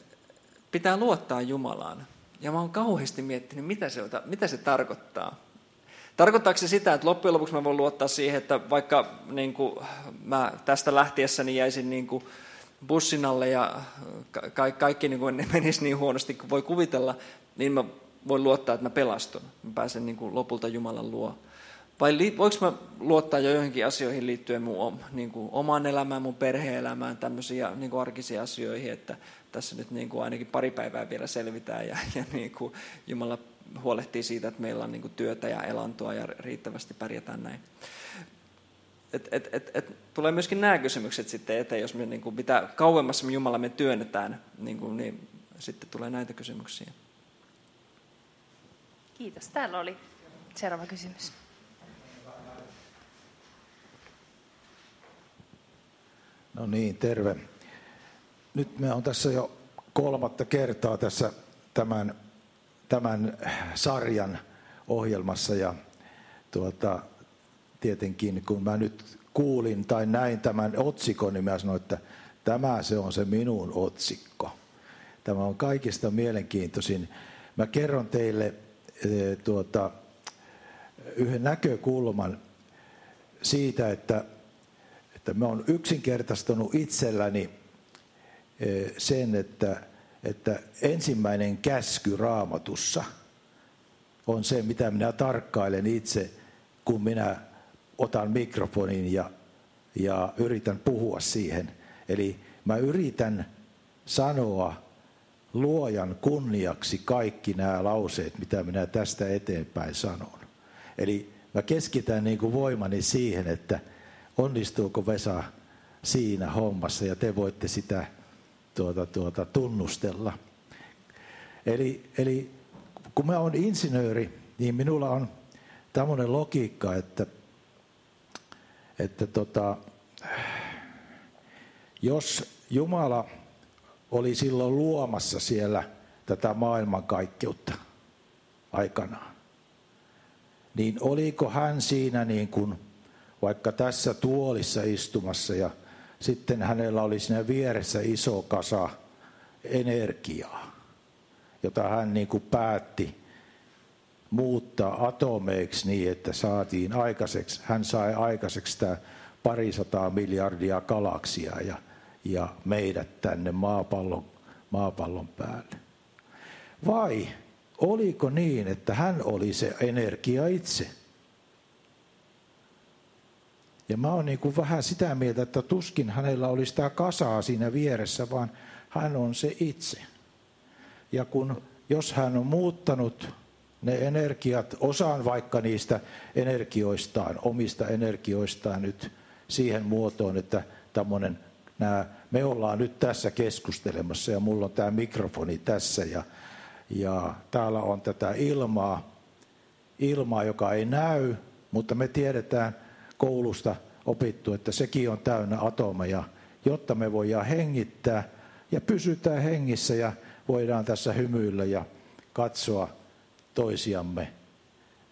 pitää luottaa Jumalaan. Ja mä oon kauheasti miettinyt, mitä se, mitä se tarkoittaa. Tarkoittaako se sitä, että loppujen lopuksi mä voin luottaa siihen, että vaikka niin kuin, mä tästä lähtiessäni jäisin niin kuin, bussin alle ja ka- kaikki niin kuin, menisi niin huonosti kuin voi kuvitella, niin mä voin luottaa, että mä pelastun. Mä pääsen niin kuin, lopulta Jumalan luo. Vai li- mä luottaa jo joihinkin asioihin liittyen mun niin kuin, omaan elämään, mun perhe-elämään, tämmöisiä niin kuin arkisiin asioihin, että tässä nyt niin kuin, ainakin pari päivää vielä selvitään ja, ja niin kuin, Jumala huolehtii siitä, että meillä on niin kuin, työtä ja elantoa ja riittävästi pärjätään näin. Et, et, et, et, tulee myöskin nämä kysymykset sitten eteen, jos me niin kuin, mitä kauemmas me Jumala me työnnetään, niin, kuin, niin sitten tulee näitä kysymyksiä. Kiitos. Täällä oli seuraava kysymys. No niin, terve. Nyt me on tässä jo kolmatta kertaa tässä tämän, tämän sarjan ohjelmassa ja tuota, tietenkin kun mä nyt kuulin tai näin tämän otsikon, niin mä sanoin, että tämä se on se minun otsikko. Tämä on kaikista mielenkiintoisin. Mä kerron teille e, tuota, yhden näkökulman siitä, että, että mä oon yksinkertaistanut itselläni e, sen, että, että ensimmäinen käsky raamatussa on se, mitä minä tarkkailen itse, kun minä otan mikrofonin ja, ja yritän puhua siihen. Eli mä yritän sanoa luojan kunniaksi kaikki nämä lauseet, mitä minä tästä eteenpäin sanon. Eli mä keskitän niin kuin voimani siihen, että onnistuuko Vesa siinä hommassa ja te voitte sitä tuota, tuota, tunnustella. Eli, eli kun mä olen insinööri, niin minulla on tämmöinen logiikka, että, että tota, jos Jumala oli silloin luomassa siellä tätä maailmankaikkeutta aikanaan. Niin oliko hän siinä niin kuin vaikka tässä tuolissa istumassa ja sitten hänellä oli siinä vieressä iso kasa energiaa, jota hän niin kuin päätti muuttaa atomeiksi niin, että saatiin aikaiseksi, hän sai aikaiseksi tämä parisataa miljardia galaksia ja ja meidät tänne maapallon, maapallon päälle. Vai oliko niin, että hän oli se energia itse? Ja mä oon niin vähän sitä mieltä, että tuskin hänellä oli sitä kasaa siinä vieressä, vaan hän on se itse. Ja kun, jos hän on muuttanut ne energiat, osaan vaikka niistä energioistaan, omista energioistaan nyt siihen muotoon, että tämmöinen nämä, me ollaan nyt tässä keskustelemassa ja mulla on tämä mikrofoni tässä ja, ja täällä on tätä ilmaa, ilmaa, joka ei näy, mutta me tiedetään koulusta opittu, että sekin on täynnä atomeja, jotta me voidaan hengittää ja pysytään hengissä ja voidaan tässä hymyillä ja katsoa toisiamme,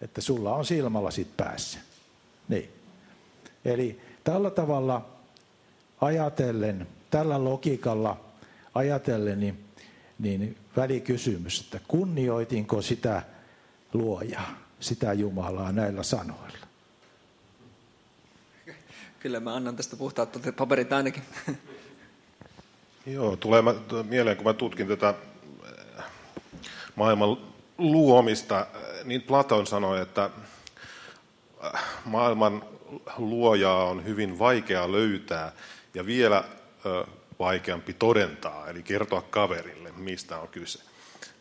että sulla on silmälasit päässä. Niin. Eli tällä tavalla ajatellen, tällä logiikalla ajatellen, niin, niin välikysymys, että kunnioitinko sitä luojaa, sitä Jumalaa näillä sanoilla? Kyllä mä annan tästä puhtaat paperit ainakin. Joo, tulee mieleen, kun mä tutkin tätä maailman luomista, niin Platon sanoi, että äh, maailman luojaa on hyvin vaikea löytää ja vielä vaikeampi todentaa, eli kertoa kaverille, mistä on kyse.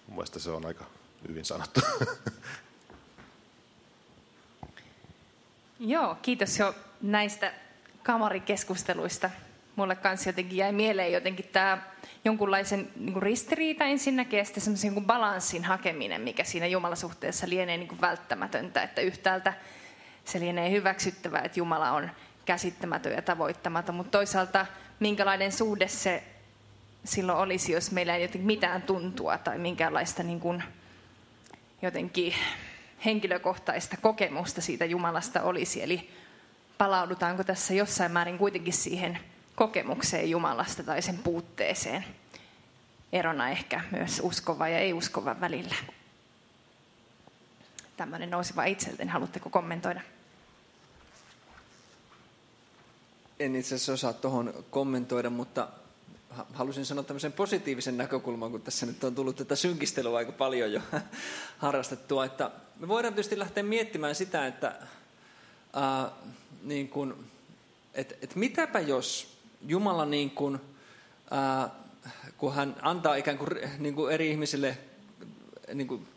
Mielestäni se on aika hyvin sanottu. <laughs> Joo, kiitos jo näistä kamarikeskusteluista. Mulle kanssa jotenkin jäi mieleen jotenkin tämä jonkunlaisen niin kuin ristiriita ensinnäkin ja sitten semmoisen niin balanssin hakeminen, mikä siinä Jumalasuhteessa lienee niin kuin välttämätöntä, että yhtäältä se lienee hyväksyttävää, että Jumala on käsittämätön ja tavoittamaton, mutta toisaalta minkälainen suhde se silloin olisi, jos meillä ei jotenkin mitään tuntua tai minkäänlaista niin kuin jotenkin henkilökohtaista kokemusta siitä Jumalasta olisi. Eli palaudutaanko tässä jossain määrin kuitenkin siihen kokemukseen Jumalasta tai sen puutteeseen. Erona ehkä myös uskova ja ei-uskova välillä. Tämmöinen nousiva itseltäni. Haluatteko kommentoida? En itse asiassa osaa tuohon kommentoida, mutta halusin sanoa tämmöisen positiivisen näkökulman, kun tässä nyt on tullut tätä synkistelua aika paljon jo <laughs> harrastettua, että me voidaan tietysti lähteä miettimään sitä, että ää, niin kun, et, et mitäpä jos Jumala niin kun, ää, kun hän antaa ikään kuin, niin kuin eri ihmisille niin kuin,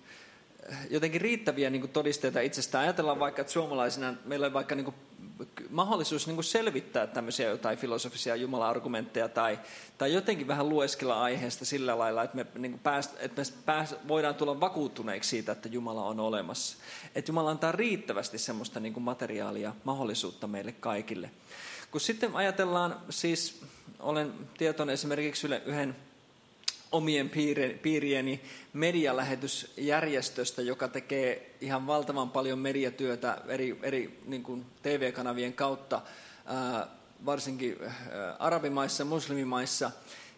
jotenkin riittäviä niin kuin todisteita itsestään. Ajatellaan vaikka, että suomalaisina meillä on vaikka niin kuin mahdollisuus niin kuin selvittää tämmöisiä jotain filosofisia jumala-argumentteja tai, tai jotenkin vähän lueskella aiheesta sillä lailla, että me, niin kuin pääst, että me pääst, voidaan tulla vakuuttuneiksi siitä, että Jumala on olemassa. Että Jumala antaa riittävästi semmoista niin kuin materiaalia, mahdollisuutta meille kaikille. Kun sitten ajatellaan, siis olen tietoinen esimerkiksi yhden omien piirieni medialähetysjärjestöstä, joka tekee ihan valtavan paljon mediatyötä eri, eri niin kuin TV-kanavien kautta, ää, varsinkin ää, arabimaissa, muslimimaissa.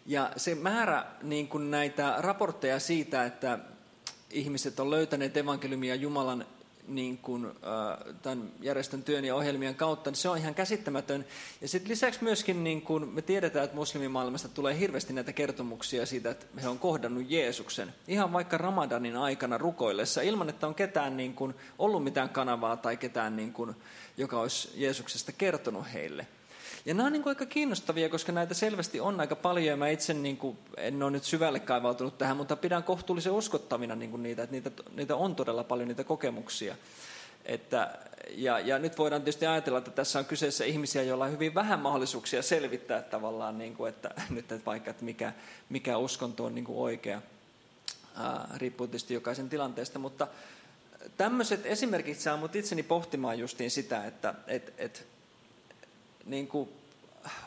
Ja se määrä niin kuin näitä raportteja siitä, että ihmiset on löytäneet evankeliumia Jumalan niin kuin, äh, tämän järjestön työn ja ohjelmien kautta, niin se on ihan käsittämätön. Ja sitten lisäksi myöskin niin kuin me tiedetään, että muslimimaailmasta tulee hirveästi näitä kertomuksia siitä, että he on kohdannut Jeesuksen. Ihan vaikka Ramadanin aikana rukoillessa, ilman että on ketään niin kuin, ollut mitään kanavaa tai ketään, niin kuin, joka olisi Jeesuksesta kertonut heille. Ja nämä on niin kuin aika kiinnostavia, koska näitä selvästi on aika paljon, ja mä itse niin kuin, en ole nyt syvälle kaivautunut tähän, mutta pidän kohtuullisen uskottavina niin kuin niitä, että niitä, niitä on todella paljon niitä kokemuksia. Että, ja, ja nyt voidaan tietysti ajatella, että tässä on kyseessä ihmisiä, joilla on hyvin vähän mahdollisuuksia selvittää tavallaan, niin kuin, että <laughs> nyt että vaikka, että mikä, mikä uskonto on niin kuin oikea, ää, riippuu tietysti jokaisen tilanteesta, mutta tämmöiset esimerkit saa mut itseni pohtimaan justiin sitä, että et, et, niin kuin,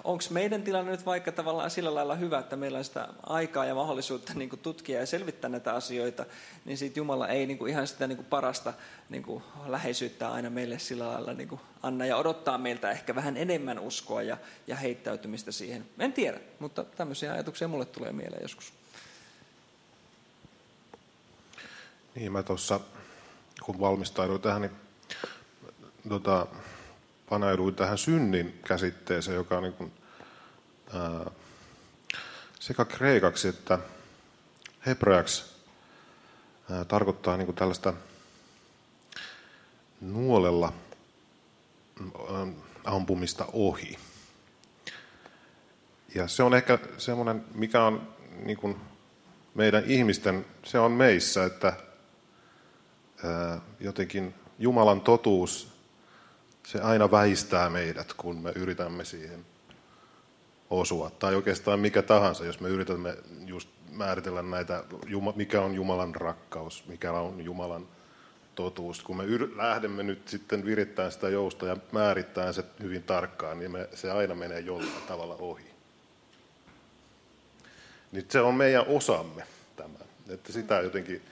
onko meidän tilanne nyt vaikka tavallaan sillä lailla hyvä, että meillä on sitä aikaa ja mahdollisuutta niin kuin tutkia ja selvittää näitä asioita, niin siitä Jumala ei niin kuin ihan sitä niin kuin parasta niin kuin läheisyyttä aina meille sillä lailla niin kuin anna ja odottaa meiltä ehkä vähän enemmän uskoa ja, ja heittäytymistä siihen. En tiedä, mutta tämmöisiä ajatuksia mulle tulee mieleen joskus. Niin, mä tuossa kun valmistauduin tähän, niin tota, paneuduin tähän synnin käsitteeseen, joka on niin kuin, ää, sekä kreikaksi että hebreaksi ää, tarkoittaa niin kuin tällaista nuolella ampumista ohi. Ja se on ehkä semmoinen, mikä on niin kuin meidän ihmisten, se on meissä, että ää, jotenkin Jumalan totuus se aina väistää meidät, kun me yritämme siihen osua. Tai oikeastaan mikä tahansa, jos me yritämme just määritellä näitä, mikä on Jumalan rakkaus, mikä on Jumalan totuus. Kun me lähdemme nyt sitten virittämään sitä jousta ja määrittämään se hyvin tarkkaan, niin me, se aina menee jollain tavalla ohi. Niin se on meidän osamme tämä. Että sitä jotenkin,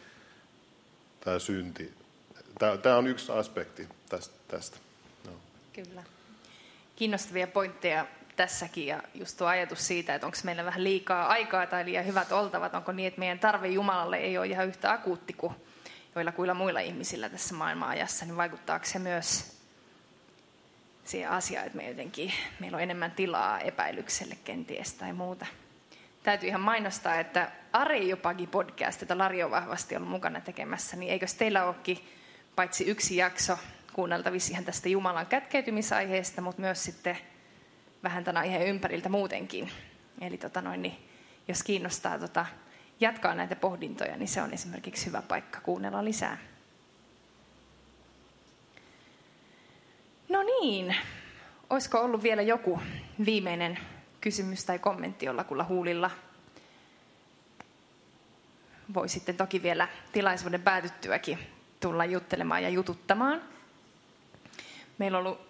tämä synti, tämä, tämä on yksi aspekti tästä. Kyllä. Kiinnostavia pointteja tässäkin ja just tuo ajatus siitä, että onko meillä vähän liikaa aikaa tai liian hyvät oltavat, onko niin, että meidän tarve Jumalalle ei ole ihan yhtä akuutti kuin joilla muilla ihmisillä tässä maailmanajassa, niin vaikuttaako se myös siihen asiaan, että me jotenkin, meillä on enemmän tilaa epäilykselle kenties tai muuta. Täytyy ihan mainostaa, että Ari Jopagi podcast, jota Lari on vahvasti ollut mukana tekemässä, niin eikös teillä olekin paitsi yksi jakso kuunneltavissa ihan tästä Jumalan kätkeytymisaiheesta, mutta myös sitten vähän tämän aiheen ympäriltä muutenkin. Eli tota noin, niin, jos kiinnostaa tota, jatkaa näitä pohdintoja, niin se on esimerkiksi hyvä paikka kuunnella lisää. No niin, olisiko ollut vielä joku viimeinen kysymys tai kommentti jollakulla huulilla? Voi sitten toki vielä tilaisuuden päätyttyäkin tulla juttelemaan ja jututtamaan. Meillä on ollut,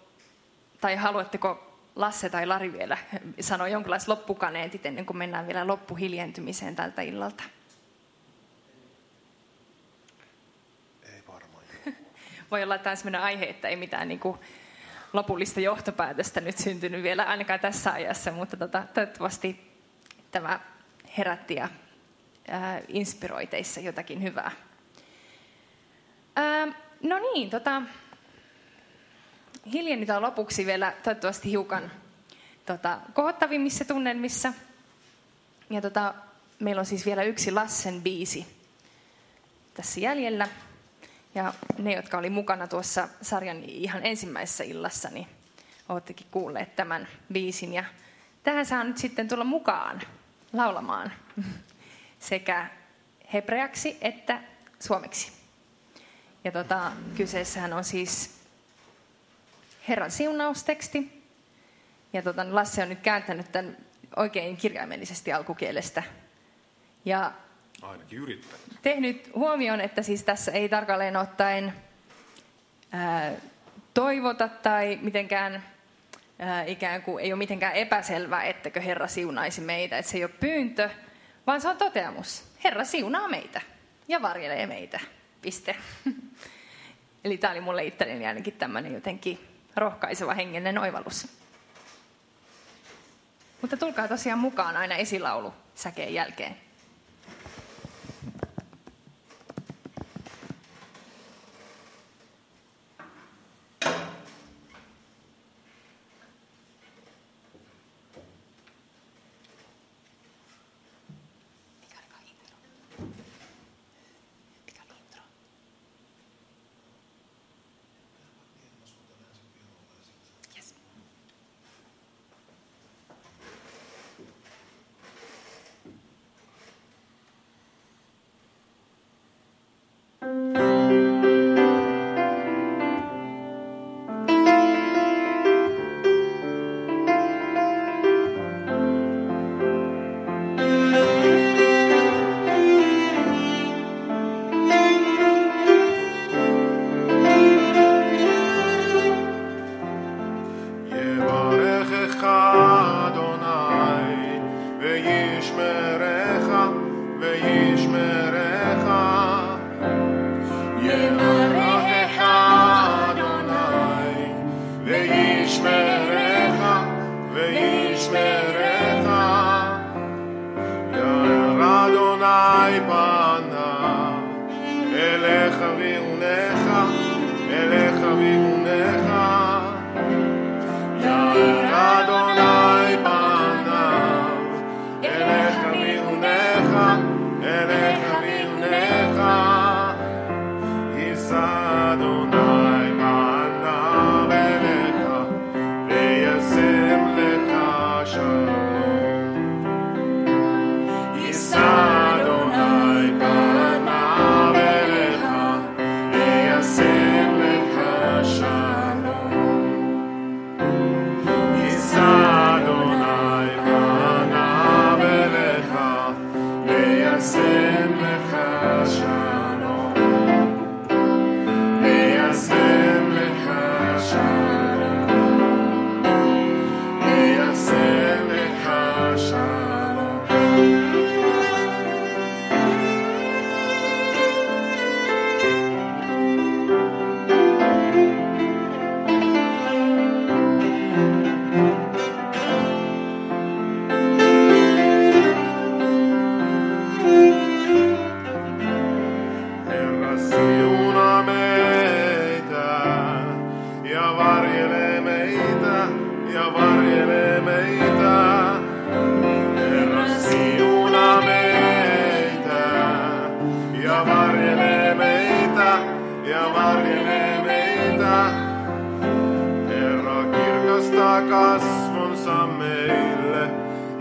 tai haluatteko Lasse tai Lari vielä sanoa jonkinlaiset loppukaneetit ennen kuin mennään vielä loppuhiljentymiseen tältä illalta? Ei varmaan. <laughs> Voi olla, että tämä on sellainen aihe, että ei mitään niin kuin lopullista johtopäätöstä nyt syntynyt vielä ainakaan tässä ajassa, mutta tota, toivottavasti tämä herätti ja ää, inspiroi teissä jotakin hyvää. Ää, no niin, tota, hiljennytään lopuksi vielä toivottavasti hiukan tota, kohottavimmissa tunnelmissa. Ja tota, meillä on siis vielä yksi Lassen biisi tässä jäljellä. Ja ne, jotka oli mukana tuossa sarjan ihan ensimmäisessä illassa, niin olettekin kuulleet tämän biisin. Ja tähän saa nyt sitten tulla mukaan laulamaan sekä hebreaksi että suomeksi. Ja tota, kyseessähän on siis Herran siunausteksti. Ja tota, Lasse on nyt kääntänyt tämän oikein kirjaimellisesti alkukielestä. Ja Ainakin yrittänyt. tehnyt huomioon, että siis tässä ei tarkalleen ottaen ää, toivota tai mitenkään ää, ikään kuin ei ole mitenkään epäselvää, ettäkö Herra siunaisi meitä. Että se ei ole pyyntö, vaan se on toteamus. Herra siunaa meitä ja varjelee meitä. Piste. <laughs> Eli tämä oli mulle itselleni ainakin tämmöinen jotenkin rohkaiseva hengellinen oivallus. Mutta tulkaa tosiaan mukaan aina esilaulu säkeen jälkeen.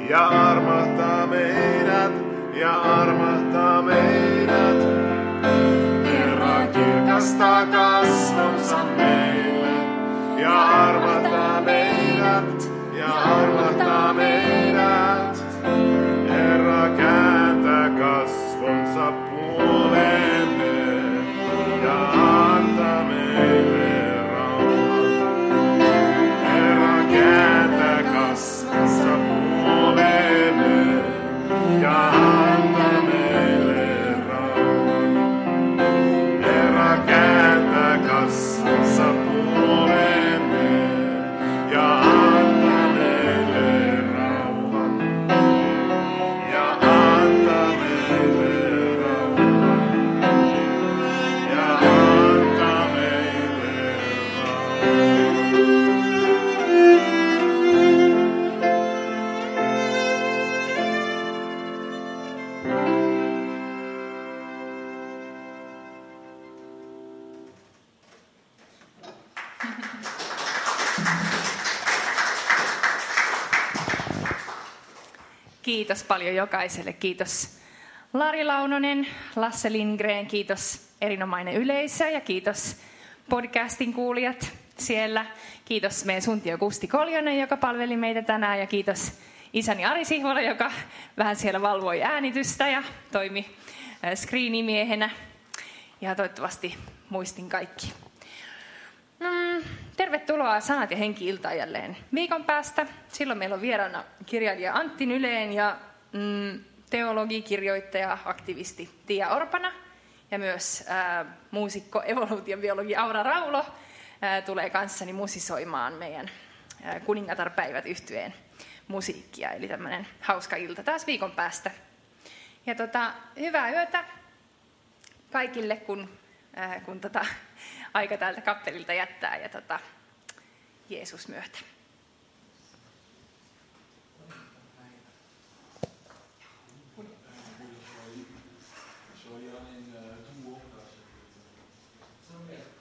Ja armahtaa meidät ja armahtaa meidät. Herra kirkastaa kasvonsa meille ja armahtaa meidät ja armahtaa paljon jokaiselle. Kiitos Lari Launonen, Lasse Lindgren, kiitos erinomainen yleisö ja kiitos podcastin kuulijat siellä. Kiitos meidän suntio Kusti Koljonen, joka palveli meitä tänään ja kiitos isäni Ari Sihvola, joka vähän siellä valvoi äänitystä ja toimi äh, screenimiehenä. Ja toivottavasti muistin kaikki. Mm, tervetuloa Sanat ja henki jälleen viikon päästä. Silloin meillä on vieraana kirjailija Antti Nyleen ja mm, teologi, kirjoittaja, aktivisti Tia Orpana. Ja myös ää, muusikko, evoluutiobiologi Aura Raulo ää, tulee kanssani musisoimaan meidän ää, kuningatarpäivät yhtyeen musiikkia. Eli tämmöinen hauska ilta taas viikon päästä. Ja tota, hyvää yötä kaikille, kun, ää, kun tota, <laughs> aika täältä kappelilta jättää ja tota, Jeesus myötä.